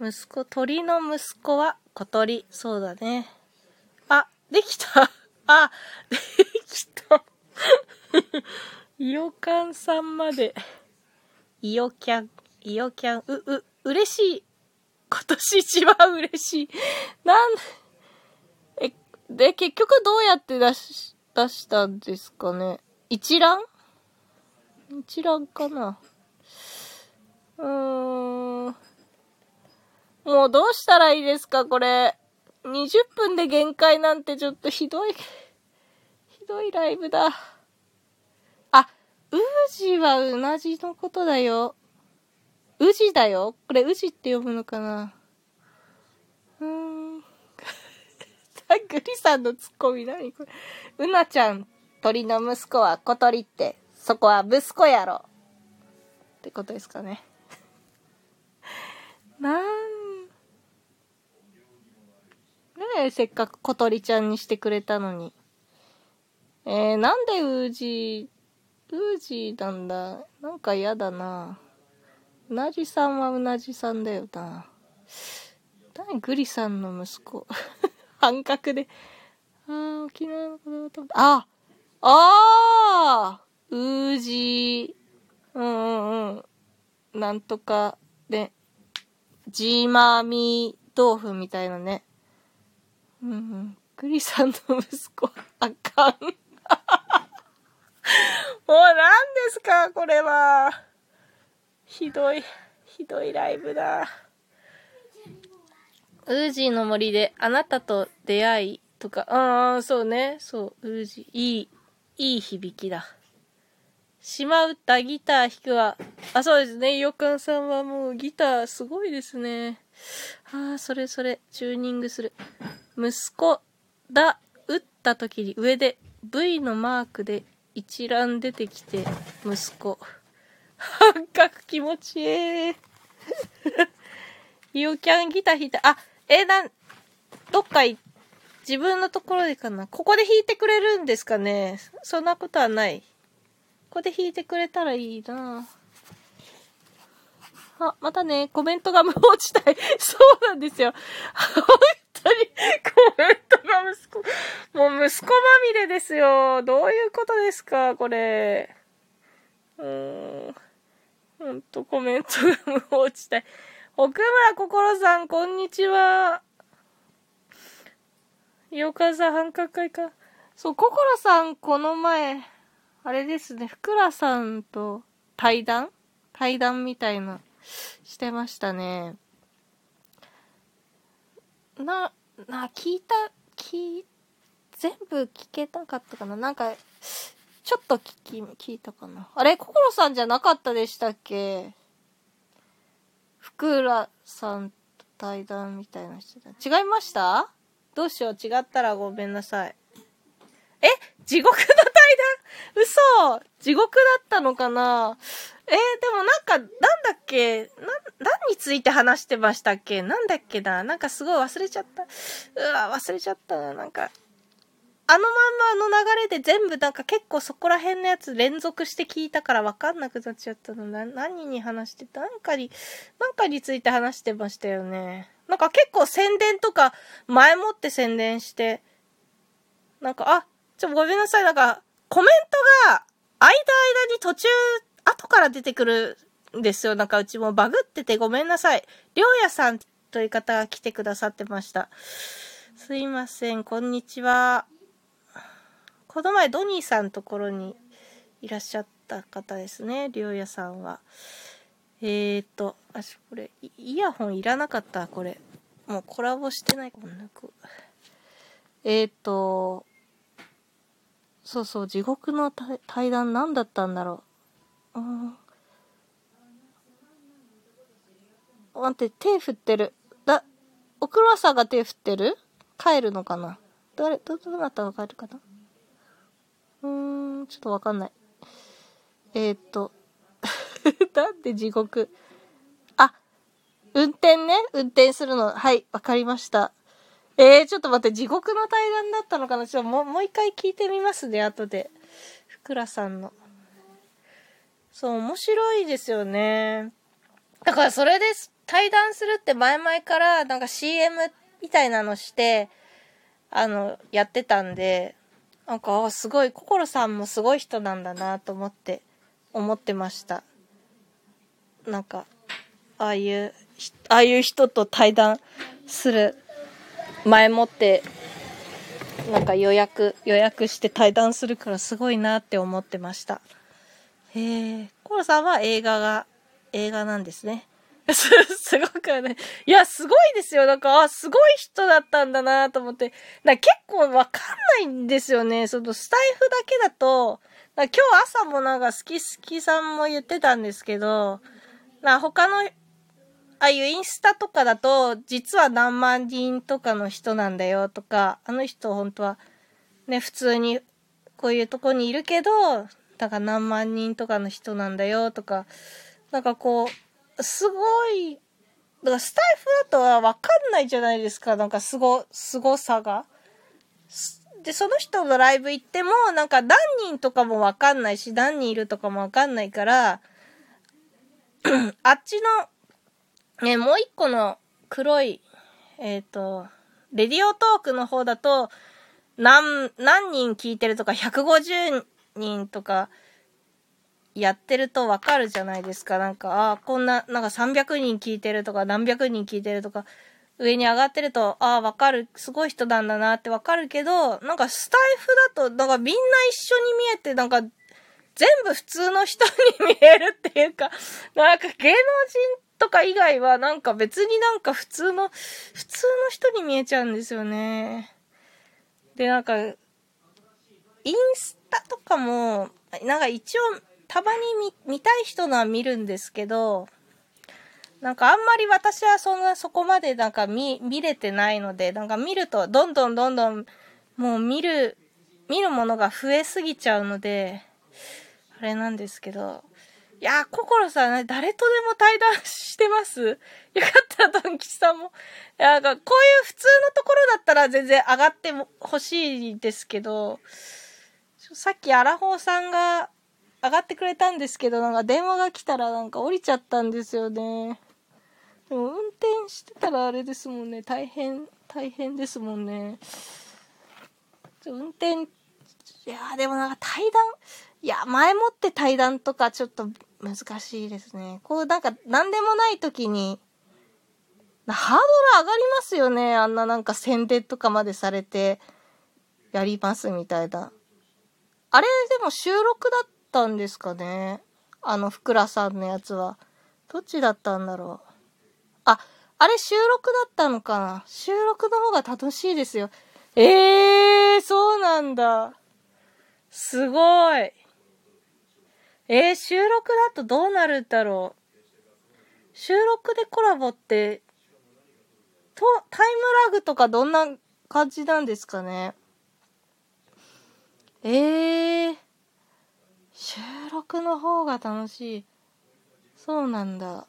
ー。息子、鳥の息子は小鳥。そうだね。あ、できた。あ、できた。イオカンさんまで。イオキャン、イオキャン、う、う、嬉しい。今年一番嬉しい。なん、え、で、結局どうやって出し、出したんですかね。一覧？一覧かな。うーん。もうどうしたらいいですか、これ。20分で限界なんてちょっとひどい、ひどいライブだ。あ、ウージはうなじのことだよ。ウジだよこれウジって読むのかなうーん。[LAUGHS] グリさんのツッコミ何これ？うなちゃん、鳥の息子は小鳥って、そこは息子やろ。ってことですかね。[LAUGHS] なん、ねえ、せっかく小鳥ちゃんにしてくれたのに。えー、なんでウージー、ウージーなんだ。なんか嫌だな。うなじさんはうなじさんだよな。何グリさんの息子。[LAUGHS] 半角で。あー、沖縄の子供と、ああーウージー。うんうんうん。なんとかで、ジーマーミー豆腐みたいなね。うんうん。グリさんの息子、あかん。もう何ですか、これは。ひどい、ひどいライブだ。ウージーの森であなたと出会いとか、ああ、そうね、そう、ウージー、いい、いい響きだ。島歌ギター弾くわ。あ、そうですね。よかんさんはもうギターすごいですね。ああ、それそれ、チューニングする。息子だ、打った時に上で V のマークで一覧出てきて、息子。半角気持ちいい。[LAUGHS] ユーキャンギター弾いて、あ、え、な、どっかい、自分のところでかな。ここで弾いてくれるんですかねそんなことはない。ここで弾いてくれたらいいなあ、またね、コメントが無法地帯。[LAUGHS] そうなんですよ。本当に、コメントが息子、もう息子まみれですよ。どういうことですか、これ。うーん。ほんとコメントが無法地帯。奥村心さん、こんにちは。よかさ半角会か。そう、心さん、この前、あれですね、ふくらさんと対談？対談みたいな、してましたね。な、な、聞いた、聞、全部聞けたかったかな？なんか、ちょっと聞き、聞いたかな？あれ？心さんじゃなかったでしたっけ？福浦さんと対談みたいな人だ。違いました？どうしよう？違ったらごめんなさい。え？地獄の対談？嘘！地獄だったのかな？えー、でもなんか、なんだっけ？な、何について話してましたっけ？なんだっけな？なんかすごい忘れちゃった。うわ、忘れちゃったな。なんか、あのまんまの流れで全部なんか結構そこら辺のやつ連続して聞いたからわかんなくなっちゃったの。な、何に話してた？なんかに、なんかについて話してましたよね。なんか結構宣伝とか前もって宣伝して、なんか、あ、ちょ、ごめんなさい。なんか、コメントが、間間に途中、後から出てくるんですよ。なんかうちもバグっててごめんなさい。りょうやさんという方が来てくださってました。すいません、こんにちは。この前ドニーさんのところにいらっしゃった方ですね。りょうやさんは。えーと、あ、これ、イヤホンいらなかった、これ。もうコラボしてない。こんなえーと、そうそう、地獄の対談何だったんだろう。うん。待って、手振ってる。だ、おクロさんが手振ってる？帰るのかな？誰、ど、どなたが帰るかな？うーん、ちょっとわかんない。えー、っと、[LAUGHS] なんで地獄？あ、運転ね。運転するの。はい、わかりました。えー、ちょっと待って、地獄の対談だったのかな？ちょっともう、もう一回聞いてみますね、後で。ふくらさんの。そう、面白いですよね。だからそれで対談するって前々からなんか CM みたいなのして、あの、やってたんで、なんか、すごい、心さんもすごい人なんだなと思って、思ってました。なんか、ああいう、ああいう人と対談する前もってなんか予約予約して対談するからすごいなって思ってましたへえコロさんは映画が映画なんですね [LAUGHS] す、ごくね。いや、すごいですよ。なんか、あ、すごい人だったんだなと思って。な結構わかんないんですよね。そのスタイフだけだと、今日朝もなんか好き好きさんも言ってたんですけど、な他のああいうインスタとかだと、実は何万人とかの人なんだよとか、あの人本当は、ね、普通にこういうとこにいるけど、だから何万人とかの人なんだよとか、なんかこう、すごい、だからスタイフだとはわかんないじゃないですか、なんかすご、凄さが。で、その人のライブ行っても、なんか何人とかもわかんないし、何人いるとかもわかんないから、[CLEARS THROAT] あっちのね、もう一個の黒い、えっ、ー、と、レディオトークの方だと、何、何人聞いてるとか、150人とか、やってるとわかるじゃないですか。なんか、ああ、こんな、なんか300人聞いてるとか、何百人聞いてるとか、上に上がってると、ああ、わかる、すごい人なんだなってわかるけど、なんかスタイフだと、なんかみんな一緒に見えて、なんか、全部普通の人に見えるっていうか、[LAUGHS] なんか芸能人とか以外はなんか別になんか普通の、普通の人に見えちゃうんですよね。で、なんか、インスタとかも、なんか一応、たまに見、見たい人のは見るんですけど、なんかあんまり私はそんな、そこまでなんか見、見れてないので、なんか見ると、どんどんどんどん、もう見る、見るものが増えすぎちゃうので、あれなんですけど、いやー、心さん、誰とでも対談してます？よかったら、ドン吉さんも。いや、なんか、こういう普通のところだったら全然上がっても欲しいですけど、さっきアラフォーさんが上がってくれたんですけど、なんか電話が来たらなんか降りちゃったんですよね。でも運転してたらあれですもんね。大変、大変ですもんね。運転、いやでもなんか対談、いや、前もって対談とかちょっと難しいですね。こうなんか何でもない時に、ハードル上がりますよね。あんななんか宣伝とかまでされてやりますみたいな。あれでも収録だったんですかね？あの、ふくらさんのやつは。どっちだったんだろう？あ、あれ収録だったのかな？収録の方が楽しいですよ。ええー、そうなんだ。すごい。えー、収録だとどうなるんだろう？収録でコラボって、と、タイムラグとかどんな感じなんですかね？ええー、収録の方が楽しい。そうなんだ。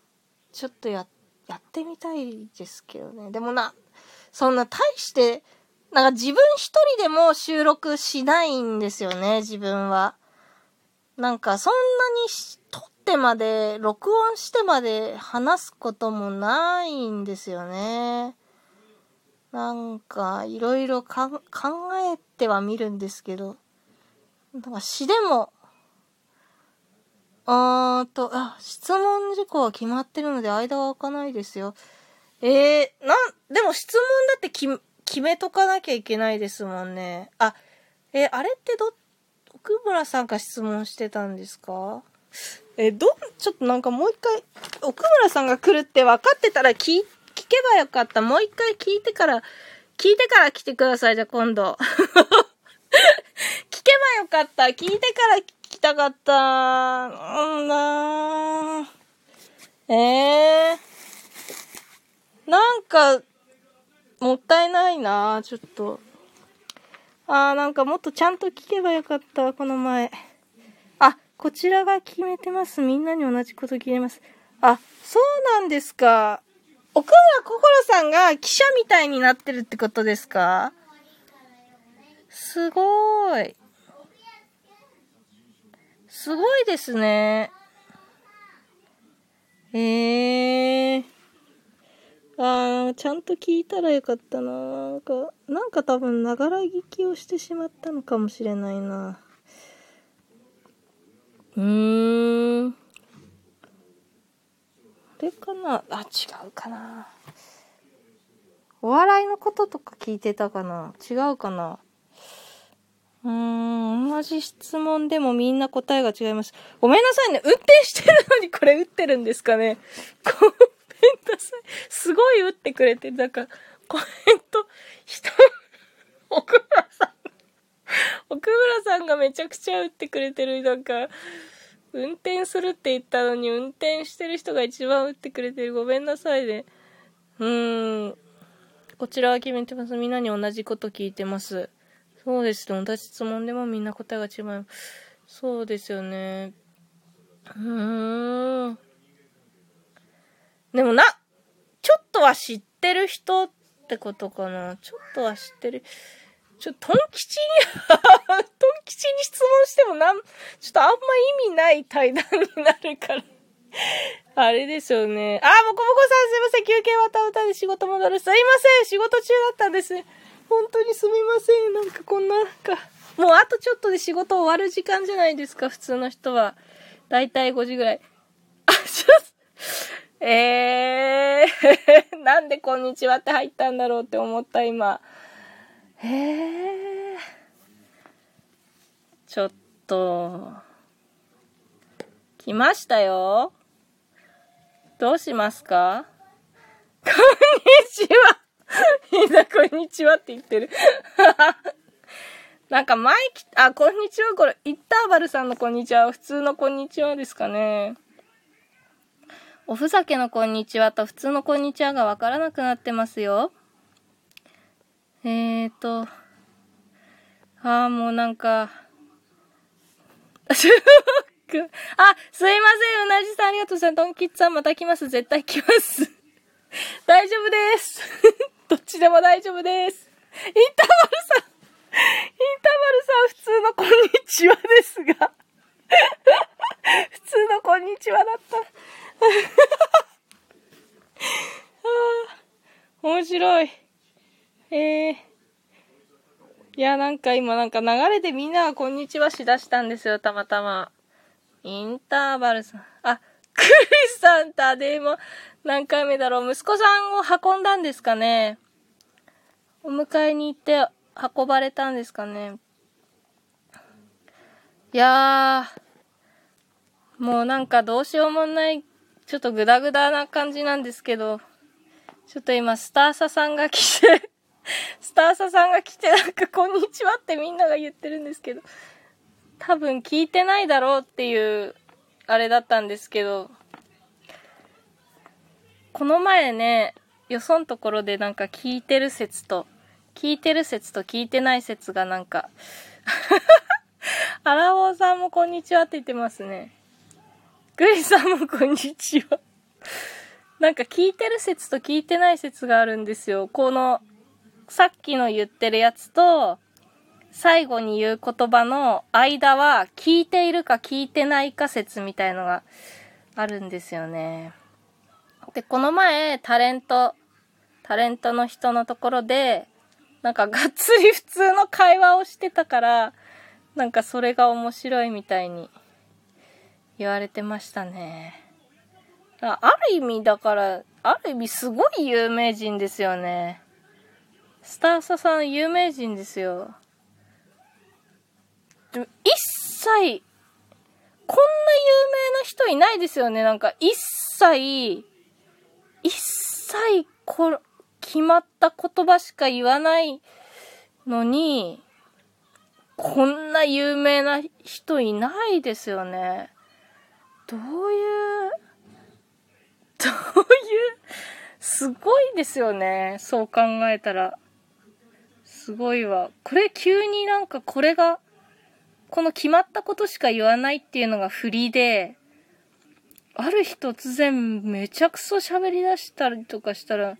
ちょっとや、やってみたいですけどね。でもな、そんな大して、なんか自分一人でも収録しないんですよね、自分は。なんかそんなに撮ってまで、録音してまで話すこともないんですよね。なんかいろいろ考えてはみるんですけど、なんか詩でも、あーと、あ、質問事項は決まってるので間は空かないですよ。えー、なん、でも質問だってき決めとかなきゃいけないですもんね。あ、えー、あれってど、奥村さんが質問してたんですか？え、ど、ちょっとなんかもう一回、奥村さんが来るって分かってたら聞、聞けばよかった。もう一回聞いてから、聞いてから来てください、じゃあ今度。[LAUGHS] 聞けばよかった。聞いてから聞きたかった。うんなええー、なんか、もったいないなちょっと。あー、なんかもっとちゃんと聞けばよかった、この前。あ、こちらが決めてます。みんなに同じこと決めます。あ、そうなんですか。奥村心さんが記者みたいになってるってことですか？すごい。すごいですね。ええー。ああ、ちゃんと聞いたらよかったな。なんか、なんか多分、ながら聞きをしてしまったのかもしれないな。うーん。あれかな？あ、違うかな。お笑いのこととか聞いてたかな？違うかな？うーん、同じ質問でもみんな答えが違います。ごめんなさいね。運転してるのにこれ打ってるんですかね。ごめんなさい。すごい打ってくれて、なんか、コメント、人、奥村さん、奥村さんがめちゃくちゃ打ってくれてる、なんか、運転するって言ったのに、運転してる人が一番打ってくれてる。ごめんなさいね。うーん。こちらは決めてます。みんなに同じこと聞いてます。そうです。同じ質問でもみんな答えが違う。そうですよね。うーん。でもな、ちょっとは知ってる人ってことかな。ちょっとは知ってる。ちょ、トン吉に [LAUGHS] トン吉に質問してもなん、ちょっとあんま意味ない対談になるからあれですよね。あ、もこもこさんすいません。休憩わたわたで仕事戻る。すいません。仕事中だったんです。本当にすみません。なんかこんな、なんか、もうあとちょっとで仕事終わる時間じゃないですか、普通の人は。だいたい5時ぐらい。あ、ちょっと、えー、[LAUGHS] なんでこんにちはって入ったんだろうって思った今。えー、ちょっと、来ましたよ。どうしますか？こんにちは。みんなこんにちはって言ってる。[LAUGHS] なんか前来あ、こんにちは。これ、イッターバルさんのこんにちは。普通のこんにちはですかね。おふざけのこんにちはと普通のこんにちはがわからなくなってますよ。えーと、ああ、もうなんか、[LAUGHS] あ、すいません。うなじさんありがとうございます。ドンキッツさんまた来ます。絶対来ます。大丈夫です。どっちでも大丈夫です。インターバルさん。インターバルさん、普通のこんにちはですが。普通のこんにちはだった。あ、面白い。ええいや、なんか今なんか流れでみんながこんにちはしだしたんですよ、たまたま。インターバルさん。あ、クリスさんたでも何回目だろう？息子さんを運んだんですかね。お迎えに行って運ばれたんですかね。いやー、もうなんかどうしようもない、ちょっとグダグダな感じなんですけど、ちょっと今スターサさんが来て、[LAUGHS] スターサさんが来てなんかこんにちはってみんなが言ってるんですけど、多分聞いてないだろうっていう、あれだったんですけど、この前ね、よそんところでなんか聞いてる説と、聞いてる説と聞いてない説がなんか、アラボーさんもこんにちはって言ってますね。グリさんもこんにちは。なんか聞いてる説と聞いてない説があるんですよ。この、さっきの言ってるやつと、最後に言う言葉の間は聞いているか聞いてないか説みたいのがあるんですよね。で、この前タレント、タレントの人のところで、なんかがっつり普通の会話をしてたから、なんかそれが面白いみたいに言われてましたね。ある意味だから、ある意味すごい有名人ですよね。スターサさん有名人ですよ。でも一切、こんな有名な人いないですよね。なんか一切、一切こ、決まった言葉しか言わないのに、こんな有名な人いないですよね。どういう、どういう、すごいですよね。そう考えたら。すごいわ。これ急になんかこれが、この決まったことしか言わないっていうのが振りで、ある日突然めちゃくそ喋り出したりとかしたら、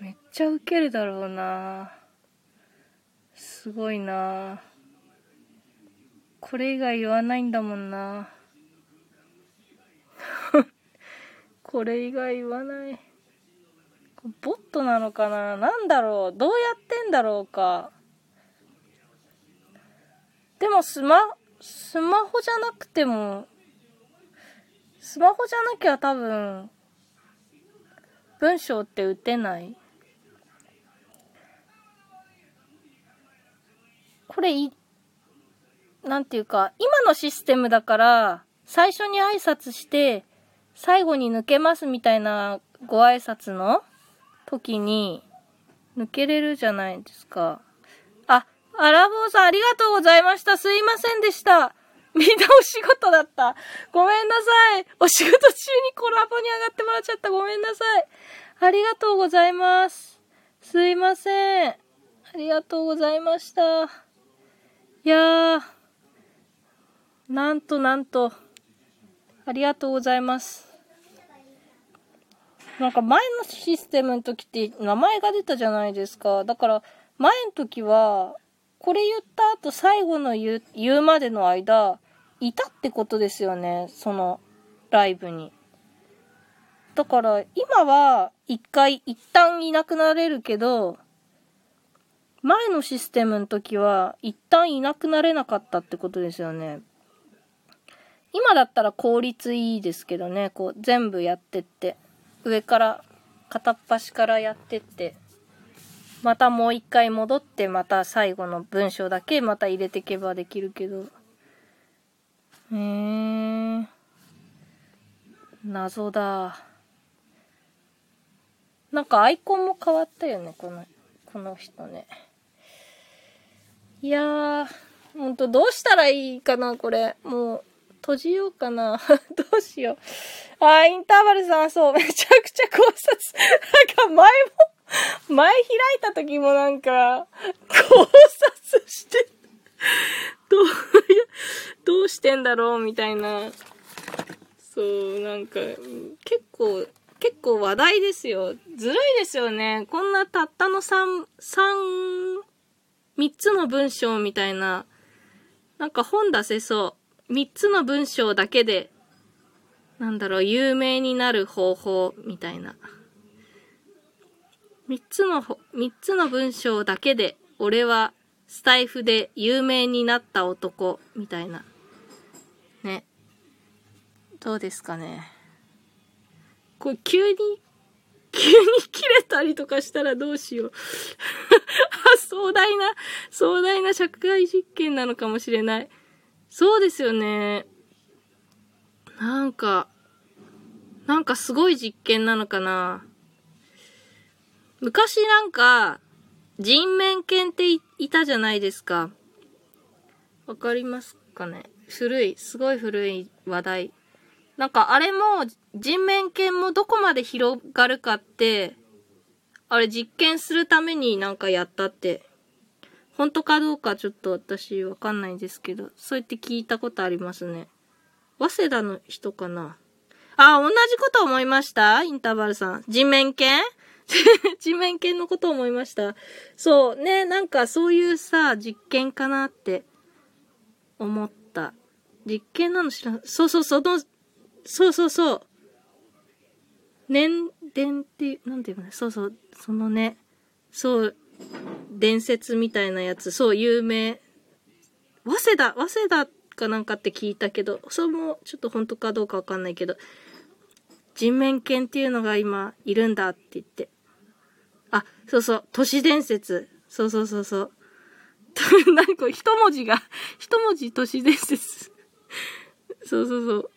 めっちゃウケるだろうな。すごいな。これ以外言わないんだもんな。[LAUGHS] これ以外言わない。ボットなのかな？なんだろう？どうやってんだろうか？でもスマ、スマホじゃなくても、スマホじゃなきゃ多分、文章って打てないこれい、なんていうか、今のシステムだから、最初に挨拶して、最後に抜けますみたいなご挨拶の時に、抜けれるじゃないですか。あ、アラボーさんありがとうございました。すいませんでした。みんなお仕事だった。ごめんなさい。お仕事中にコラボに上がってもらっちゃった。ごめんなさい。ありがとうございます。すいません。ありがとうございました。いやー、なんとなんと、ありがとうございます。なんか前のシステムの時って名前が出たじゃないですか。だから前の時は、これ言った後最後の言う言うまでの間、いたってことですよね。そのライブに。だから今は一回一旦いなくなれるけど、前のシステムの時は一旦いなくなれなかったってことですよね。今だったら効率いいですけどね、こう全部やってって。上から、片っ端からやってって。またもう一回戻って、また最後の文章だけまた入れていけばできるけど。へー。謎だ。なんかアイコンも変わったよね、この、この人ね。いやー、ほんとどうしたらいいかな、これ。もう、閉じようかな。[LAUGHS] どうしよう。あー、インターバルさん、そう、めちゃくちゃ考察。なんか前も、[LAUGHS] 前開いた時もなんか、考察して、どう、どうしてんだろうみたいな。そう、なんか、結構、結構話題ですよ。ずるいですよね。こんなたったの3、3、3つの文章みたいな、なんか本出せそう。3つの文章だけで、なんだろう、有名になる方法みたいな。3つの、3つの文章だけで、俺はスタイフで有名になった男、みたいな。ね。どうですかね。これ急に、急に切れたりとかしたらどうしよう。[LAUGHS] 壮大な、壮大な社会実験なのかもしれない。そうですよね。なんか、なんかすごい実験なのかな。昔なんか、人面犬っていたじゃないですか。わかりますかね？古い、すごい古い話題。なんかあれも、人面犬もどこまで広がるかって、あれ実験するためになんかやったって、本当かどうかちょっと私わかんないんですけど、そう言って聞いたことありますね。早稲田の人かな？あ、同じこと思いました？インターバルさん。人面犬？[LAUGHS] 人面犬のことを思いました。そう、ね、なんかそういうさ、実験かなって思った。実験なの知らん。そうそう、その、そうそうそう。年、伝って、なんていうのね、そうそう、そのね、そう、伝説みたいなやつ、そう、有名。早稲田、早稲田かなんかって聞いたけど、それもちょっと本当かどうかわかんないけど、人面犬っていうのが今いるんだって言って。あ、そうそう、都市伝説。そうそうそうそう。何これ、一文字が、[LAUGHS] 一文字都市伝説。そうそうそう。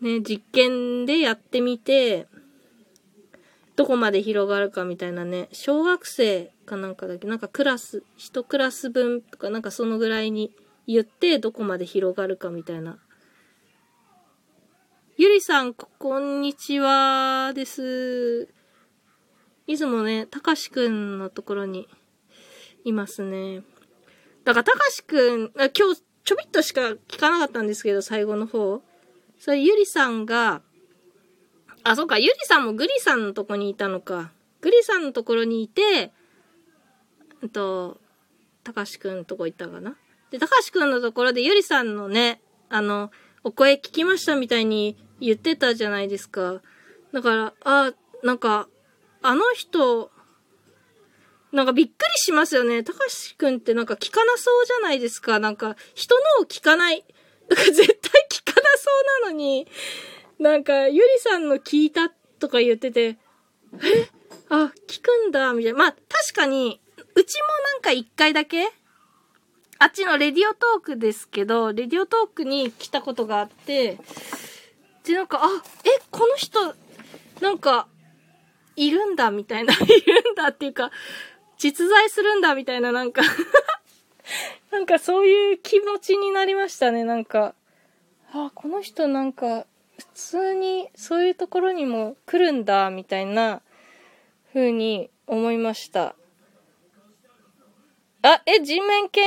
ね、実験でやってみて、どこまで広がるかみたいなね、小学生かなんかだけ、なんかクラス、一クラス分とかなんかそのぐらいに言ってどこまで広がるかみたいな。ゆりさん、こんにちはです。いつもね、たかしくんのところにいますね。だから、たかしくん、今日ちょびっとしか聞かなかったんですけど、最後の方。それ、ゆりさんが、あ、そうか、ゆりさんもグリさんのとこにいたのか。グリさんのところにいて、えっと、たかしくんのとこ行ったかな。で、たかしくんのところでゆりさんのね、あの、お声聞きましたみたいに言ってたじゃないですか。だから、あ、なんか、あの人、なんかびっくりしますよね。たかしくんってなんか聞かなそうじゃないですか。なんか、人のを聞かない。なんか絶対聞かなそうなのに、なんか、ゆりさんの聞いたとか言ってて、え？あ、聞くんだ、みたいな。まあ、確かに、うちもなんか一回だけ、あっちのレディオトークですけど、レディオトークに来たことがあって、で、なんか、あ、え、この人、なんか、いるんだ、みたいな、いるんだっていうか、実在するんだ、みたいな、なんか [LAUGHS] なんかそういう気持ちになりましたね、なんか。あ、この人なんか、普通にそういうところにも来るんだ、みたいな風に思いました。あ、え、人面犬？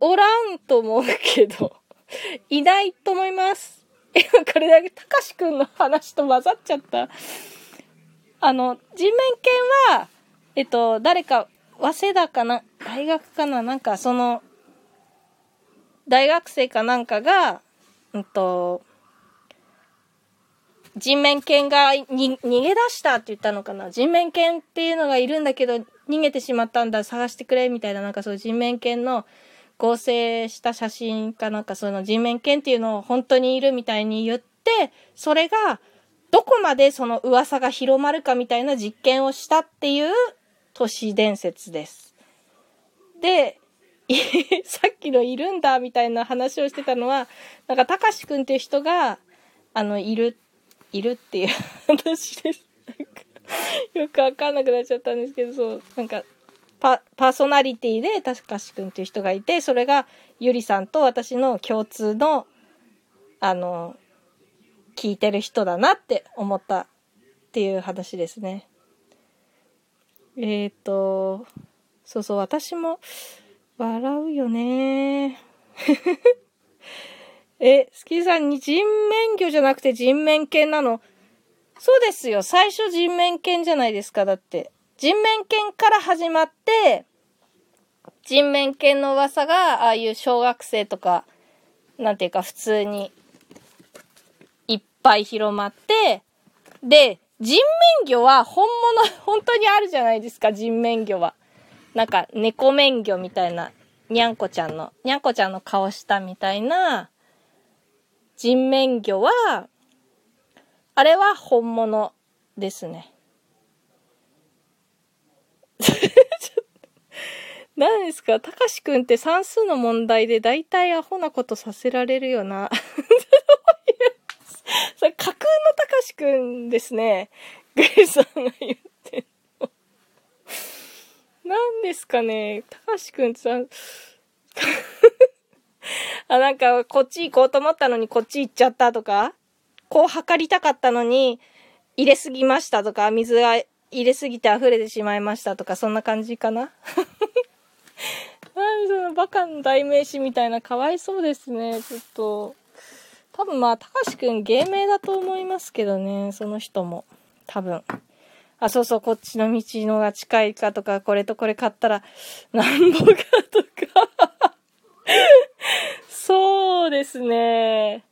おらんと思うけど、[LAUGHS] いないと思います。え、[LAUGHS] これだけ、たかしくんの話と混ざっちゃった。あの、人面犬は、えっと、誰か、早稲田かな大学かななんか、その、大学生かなんかが、うんと、人面犬がに逃げ出したって言ったのかな人面犬っていうのがいるんだけど逃げてしまったんだ探してくれみたいななんかそう人面犬の合成した写真かなんかその人面犬っていうのを本当にいるみたいに言ってそれがどこまでその噂が広まるかみたいな実験をしたっていう都市伝説です。で、[LAUGHS] さっきのいるんだみたいな話をしてたのは、なんか、たかしくんっていう人が、あの、いる、いるっていう話です。よくわかんなくなっちゃったんですけど、そう、なんか、パ、パーソナリティでたかしくんっていう人がいて、それがゆりさんと私の共通の、あの、聞いてる人だなって思ったっていう話ですね。えっ、ー、と、そうそう、私も笑うよね。[LAUGHS] え、スキーさんに人面魚じゃなくて人面犬なの？そうですよ。最初人面犬じゃないですか。だって。人面犬から始まって、人面犬の噂が、ああいう小学生とか、なんていうか普通に、ぱい広まって、で、人面魚は本物、[LAUGHS] 本当にあるじゃないですか、人面魚は。なんか、猫面魚みたいな、にゃんこちゃんの、にゃんこちゃんの顔したみたいな、人面魚は、あれは本物ですね。[LAUGHS] 何ですか？たかしくんって算数の問題で大体アホなことさせられるよな。[LAUGHS] [LAUGHS] それ架空のたかしくんですね。グレさんが言ってんの。何ですかねたかしくんってさ、[LAUGHS] あ、なんか、こっち行こうと思ったのにこっち行っちゃったとか、こう測りたかったのに入れすぎましたとか、水が入れすぎて溢れてしまいましたとか、そんな感じかな [LAUGHS] なんそのバカの代名詞みたいな、かわいそうですね、ちょっと。多分まあ、たかしくん芸名だと思いますけどね、その人も。多分。あ、そうそう、こっちの道のが近いかとか、これとこれ買ったら、なんぼかとか。[LAUGHS] そうですね。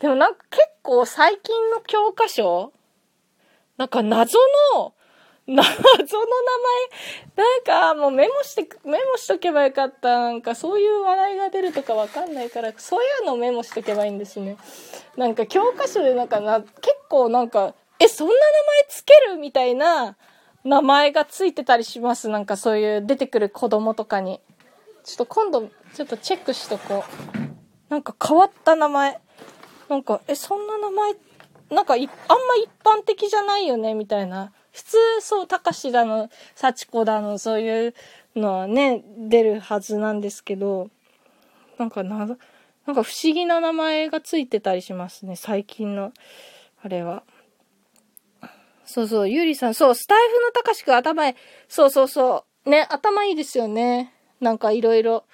でもなんか結構最近の教科書なんか謎の [LAUGHS] 謎 [LAUGHS] の名前、なんかもうメモして、メモしとけばよかった。なんかそういう笑いが出るとかわかんないから、そういうのをメモしとけばいいんですね。なんか教科書でなんかな、結構なんか、え、そんな名前つけるみたいな名前がついてたりします。なんかそういう出てくる子供とかに。ちょっと今度、ちょっとチェックしとこう。なんか変わった名前。なんか、え、そんな名前、なんかあんま一般的じゃないよね、みたいな。普通そう、たかしだの、幸子だの、そういうのはね、出るはずなんですけど、なんかな、なんか不思議な名前がついてたりしますね、最近の、あれは。そうそう、ゆうりさん、そう、スタイフのたかしくん頭いい。そうそうそう。ね、頭いいですよね。なんかいろいろ。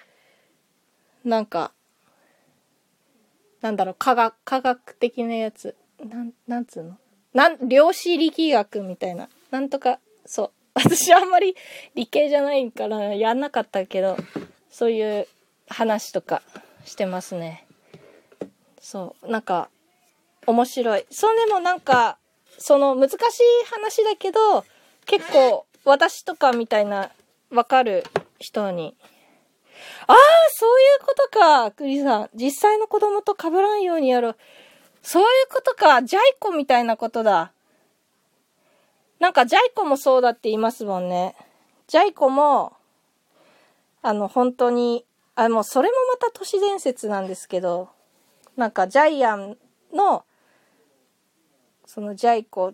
なんか、なんだろう、科学、科学的なやつ。なん、なんつうの？なん、量子力学みたいな。なんとか、そう。[LAUGHS] 私あんまり理系じゃないからやんなかったけど、そういう話とかしてますね。そう。なんか、面白い。それでもなんか、その難しい話だけど、結構私とかみたいなわかる人に。ああ、そういうことか、クリさん。実際の子供と被らんようにやろう。そういうことか。ジャイコみたいなことだ。なんかジャイコもそうだって言いますもんね。ジャイコも、あの、本当に、あ、もうそれもまた都市伝説なんですけど、なんかジャイアンの、そのジャイコ、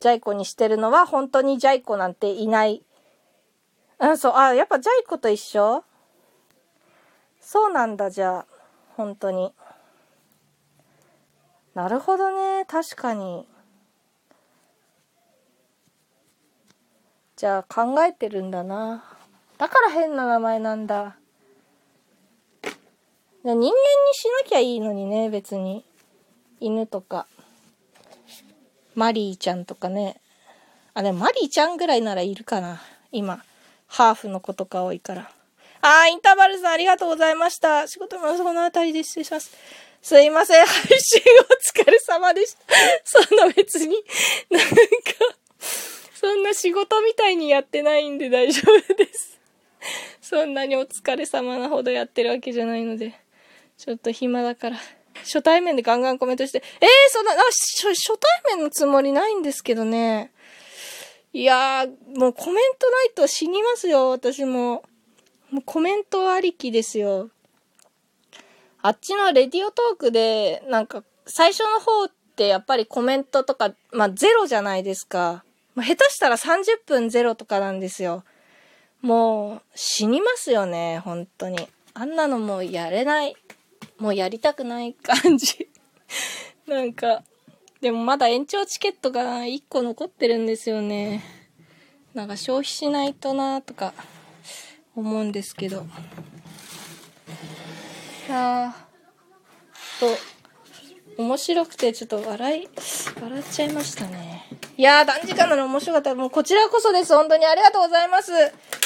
ジャイコにしてるのは本当にジャイコなんていない。あ、そう、あ、やっぱジャイコと一緒？そうなんだ、じゃあ。本当に。なるほどね。確かに。じゃあ考えてるんだな。だから変な名前なんだ。人間にしなきゃいいのにね別に。犬とか。マリーちゃんとかね。あれマリーちゃんぐらいならいるかな。今。ハーフの子とか多いから。あーインターバルさんありがとうございました。仕事もそこのあたりで失礼します。すいません、配信お疲れ様でした。そんな別に、なんか、そんな仕事みたいにやってないんで大丈夫です。そんなにお疲れ様なほどやってるわけじゃないので、ちょっと暇だから。初対面でガンガンコメントして、えー、そんな、あ、初、初対面のつもりないんですけどね。いやー、もうコメントないと死にますよ、私も。もうコメントありきですよ。あっちのレディオトークで、なんか、最初の方ってやっぱりコメントとか、まあ、ゼロじゃないですか。まあ、下手したら30分ゼロとかなんですよ。もう、死にますよね、本当に。あんなのもうやれない。もうやりたくない感じ。[LAUGHS] なんか、でもまだ延長チケットが1個残ってるんですよね。なんか消費しないとなとか思うんですけど。や、と、面白くてちょっと笑い、笑っちゃいましたね。いやー、短時間なの？面白かった。もうこちらこそです。本当にありがとうございます。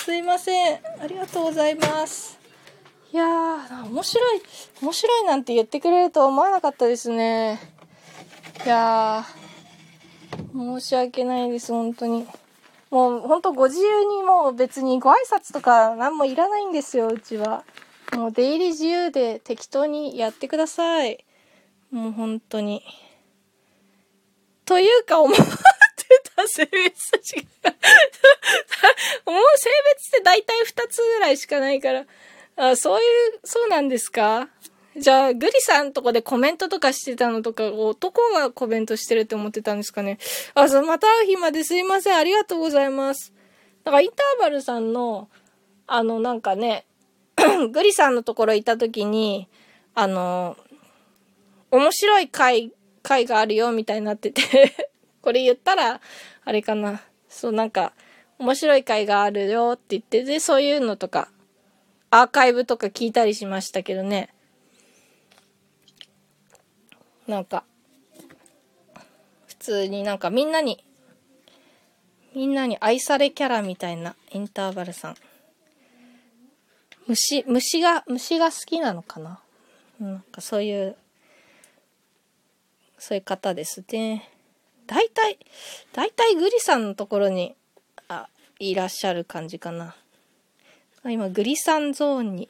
すいません。ありがとうございます。いやー、面白い、面白いなんて言ってくれるとは思わなかったですね。いやー、申し訳ないです、本当に。もう本当ご自由にもう別にご挨拶とか何もいらないんですよ、うちは。もう出入り自由で適当にやってください。もう本当に。というか思ってた性別と違う。[LAUGHS] もう性別って大体2つぐらいしかないから。あ、そういう、そうなんですか？じゃあ、グリさんとかでコメントとかしてたのとか、男がコメントしてるって思ってたんですかね？あ、そう、また会う日まですいません。ありがとうございます。だから、インターバルさんの、あの、なんかね、[CLEARS THROAT] グリさんのところ行った時に、あの、面白い回、回があるよ、みたいになってて [LAUGHS] これ言ったら、あれかな。そう、なんか、面白い回があるよって言って、で、そういうのとか、アーカイブとか聞いたりしましたけどね。なんか、普通になんかみんなに、みんなに愛されキャラみたいなインターバルさん。虫、虫が、虫が好きなのかな？なんかそういう、そういう方ですね。大体、大体グリさんのところに、あ、いらっしゃる感じかな。今、グリさんゾーンに。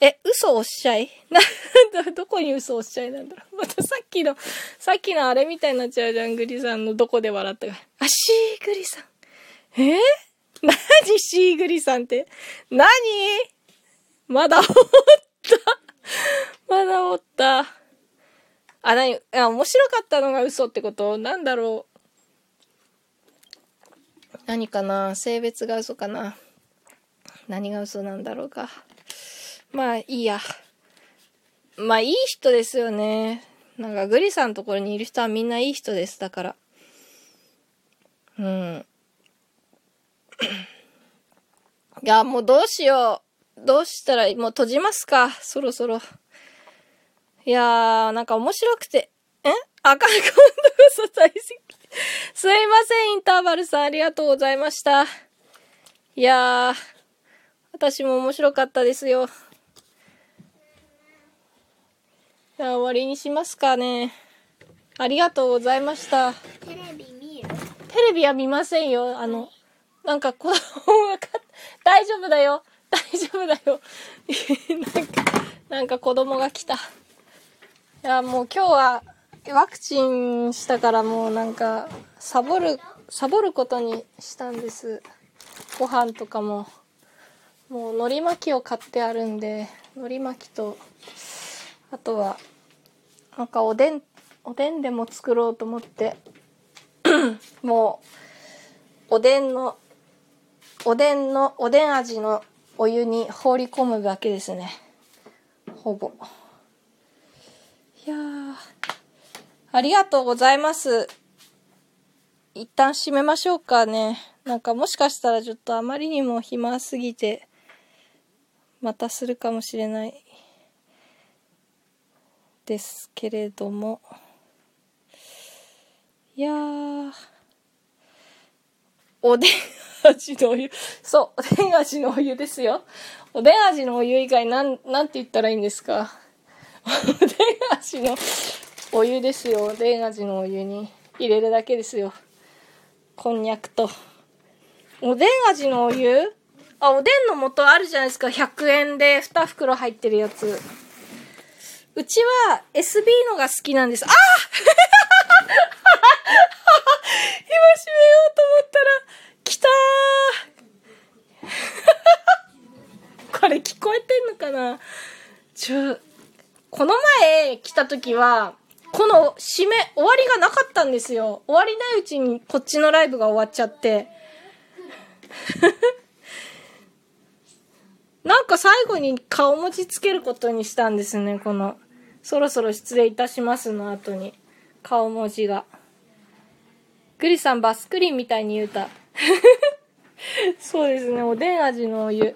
え、嘘おっしゃい？なんだ、どこに嘘おっしゃいなんだろう。またさっきの、さっきのあれみたいになっちゃうじゃん、グリさんのどこで笑ったか。あ、シーグリさん。えー、何シーグリさんって？何？まだおった。まだおった。あ、なに、あ、面白かったのが嘘ってこと？なんだろう。何かな？性別が嘘かな？何が嘘なんだろうか？まあいいや。まあいい人ですよね。なんかグリさんのところにいる人はみんないい人です。だから。うん。いや、もうどうしよう。どうしたら、もう閉じますか？そろそろ。いやー、なんか面白くて。え？あかん、今度こそ大好き。すいません、インターバルさん。ありがとうございました。いやー、私も面白かったですよ。じゃあ終わりにしますかね。ありがとうございました。テレビ見る？テレビは見ませんよ。あの、なんか子供がか、大丈夫だよ。大丈夫だよ。[LAUGHS] なんか、なんか子供が来た。いや、もう今日はワクチンしたからもうなんか、サボる、サボることにしたんです。ご飯とかも。もう海苔巻きを買ってあるんで、海苔巻きと、あとは、なんかおでん、おでんでも作ろうと思って、もう、おでんの、おでんの、おでん味のお湯に放り込むだけですね。ほぼ。いやー、ありがとうございます。一旦閉めましょうかね。なんかもしかしたらちょっとあまりにも暇すぎて、またするかもしれない。ですけれども。いやー。おでん味のお湯。そう、おでん味のお湯ですよ。おでん味のお湯以外なん、なんて言ったらいいんですか？おでん味のお湯ですよ。おでん味のお湯に入れるだけですよ。こんにゃくと。おでん味のお湯？あ、おでんの素あるじゃないですか。100円で2袋入ってるやつ。うちは SB のが好きなんです。あ今閉 [LAUGHS] [LAUGHS] めようと思ったら、来たーこれ聞こえてんのかな？ちょ、この前来た時は、この締め、終わりがなかったんですよ。終わりないうちにこっちのライブが終わっちゃって。[LAUGHS] なんか最後に顔文字つけることにしたんですね、この、そろそろ失礼いたしますの後に、顔文字が。グリさんバスクリンみたいに言うた。[LAUGHS] そうですね、おでん味のお湯。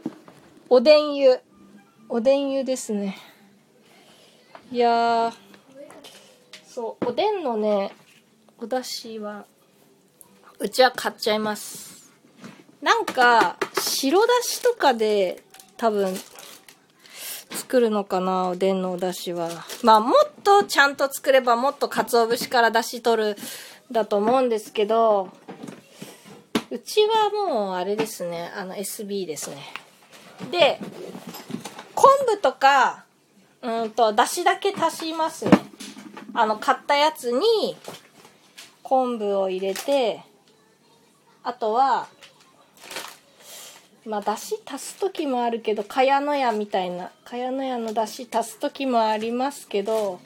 おでん湯。おでん湯ですね。いやー、そう、おでんのね、お出汁は、うちは買っちゃいます。なんか、白だしとかで、多分、作るのかな、おでんのお出汁は。まあ、もっとちゃんと作れば、もっと鰹節から出汁取る、だと思うんですけど、うちはもう、あれですね、あの、SB ですね。で、昆布とか、うんと、だしだけ足しますね。あの、買ったやつに、昆布を入れて、あとは、まあ、だし足す時もあるけど、かやのやみたいな、かやのやのだし足す時もありますけど、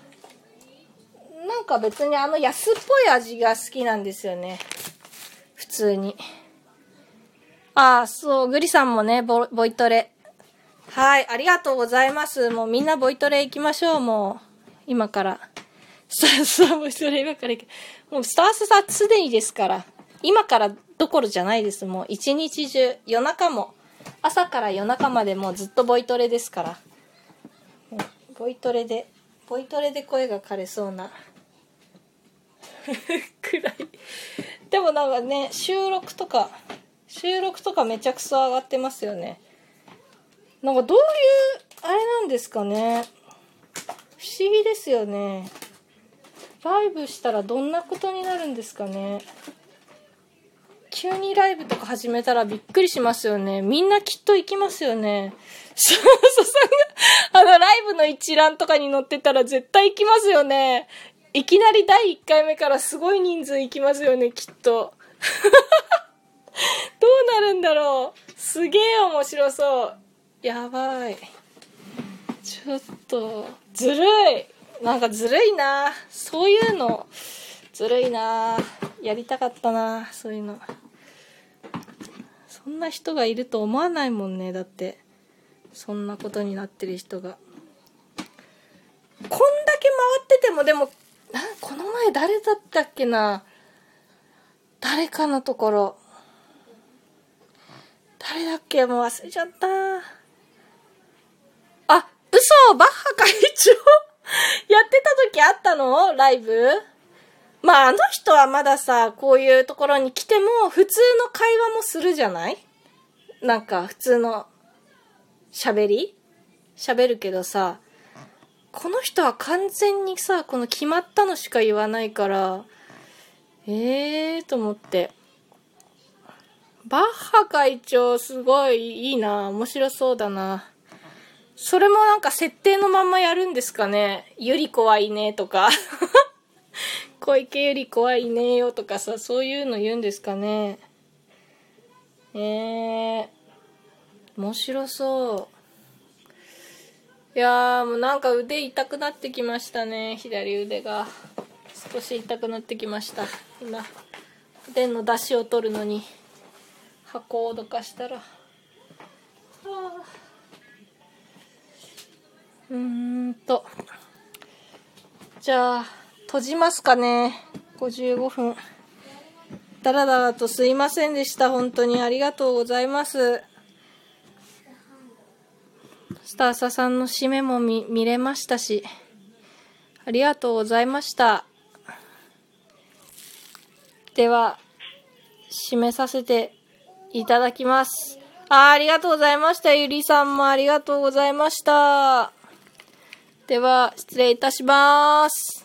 なんか別にあの安っぽい味が好きなんですよね。普通に。ああ、そう、グリさんもね、ボボイトレ。はい、ありがとうございます。もうみんなボイトレ行きましょう、もう。今から。スタースタボイトレ今から行く。もうスタースタすでにですから。今からどころじゃないです。もう一日中、夜中も。朝から夜中までもうずっとボイトレですから。ボイトレで、ボイトレで声が枯れそうな。[LAUGHS] くらい。でもなんかね、収録とか、収録とかめちゃくそ上がってますよね。なんかどういう、あれなんですかね。不思議ですよね。ライブしたらどんなことになるんですかね。急にライブとか始めたらびっくりしますよね。みんなきっと行きますよね。そうそうさんが、あのライブの一覧とかに載ってたら絶対行きますよね。いきなり第1回目からすごい人数行きますよね、きっと。[LAUGHS] どうなるんだろう。すげえ面白そう。やばい。ちょっと、ずるい。なんかずるいな。そういうの、ずるいな。やりたかったな、そういうの。そんな人がいると思わないもんね、だって。そんなことになってる人が。こんだけ回ってても、でも、なこの前誰だったっけな？誰かのところ。誰だっけ？もう忘れちゃった。あ、嘘バッハ会長。[LAUGHS] やってた時あったの？ライブ。まあ、あの人はまださ、こういうところに来ても、普通の会話もするじゃない？なんか、普通の喋り？喋るけどさ、この人は完全にさ、この決まったのしか言わないから、ええーと思って。バッハ会長すごいいいな。面白そうだな。それもなんか設定のまんまやるんですかね。ゆり子はいねとか。[LAUGHS] 小池ゆり子はいねよとかさそういうの言うんですかね。えー、面白そう。いやーもうなんか腕痛くなってきましたね。左腕が。少し痛くなってきました。今おでんの出汁を取るのに箱をどかしたら、うーんと。じゃあ閉じますかね。55分だらだらとすいませんでした。本当にありがとうございます。スターサさんの締めも見見れましたしありがとうございましたでは締めさせていただきます。あありがとうございました。ゆりさんもありがとうございました。では、失礼いたします。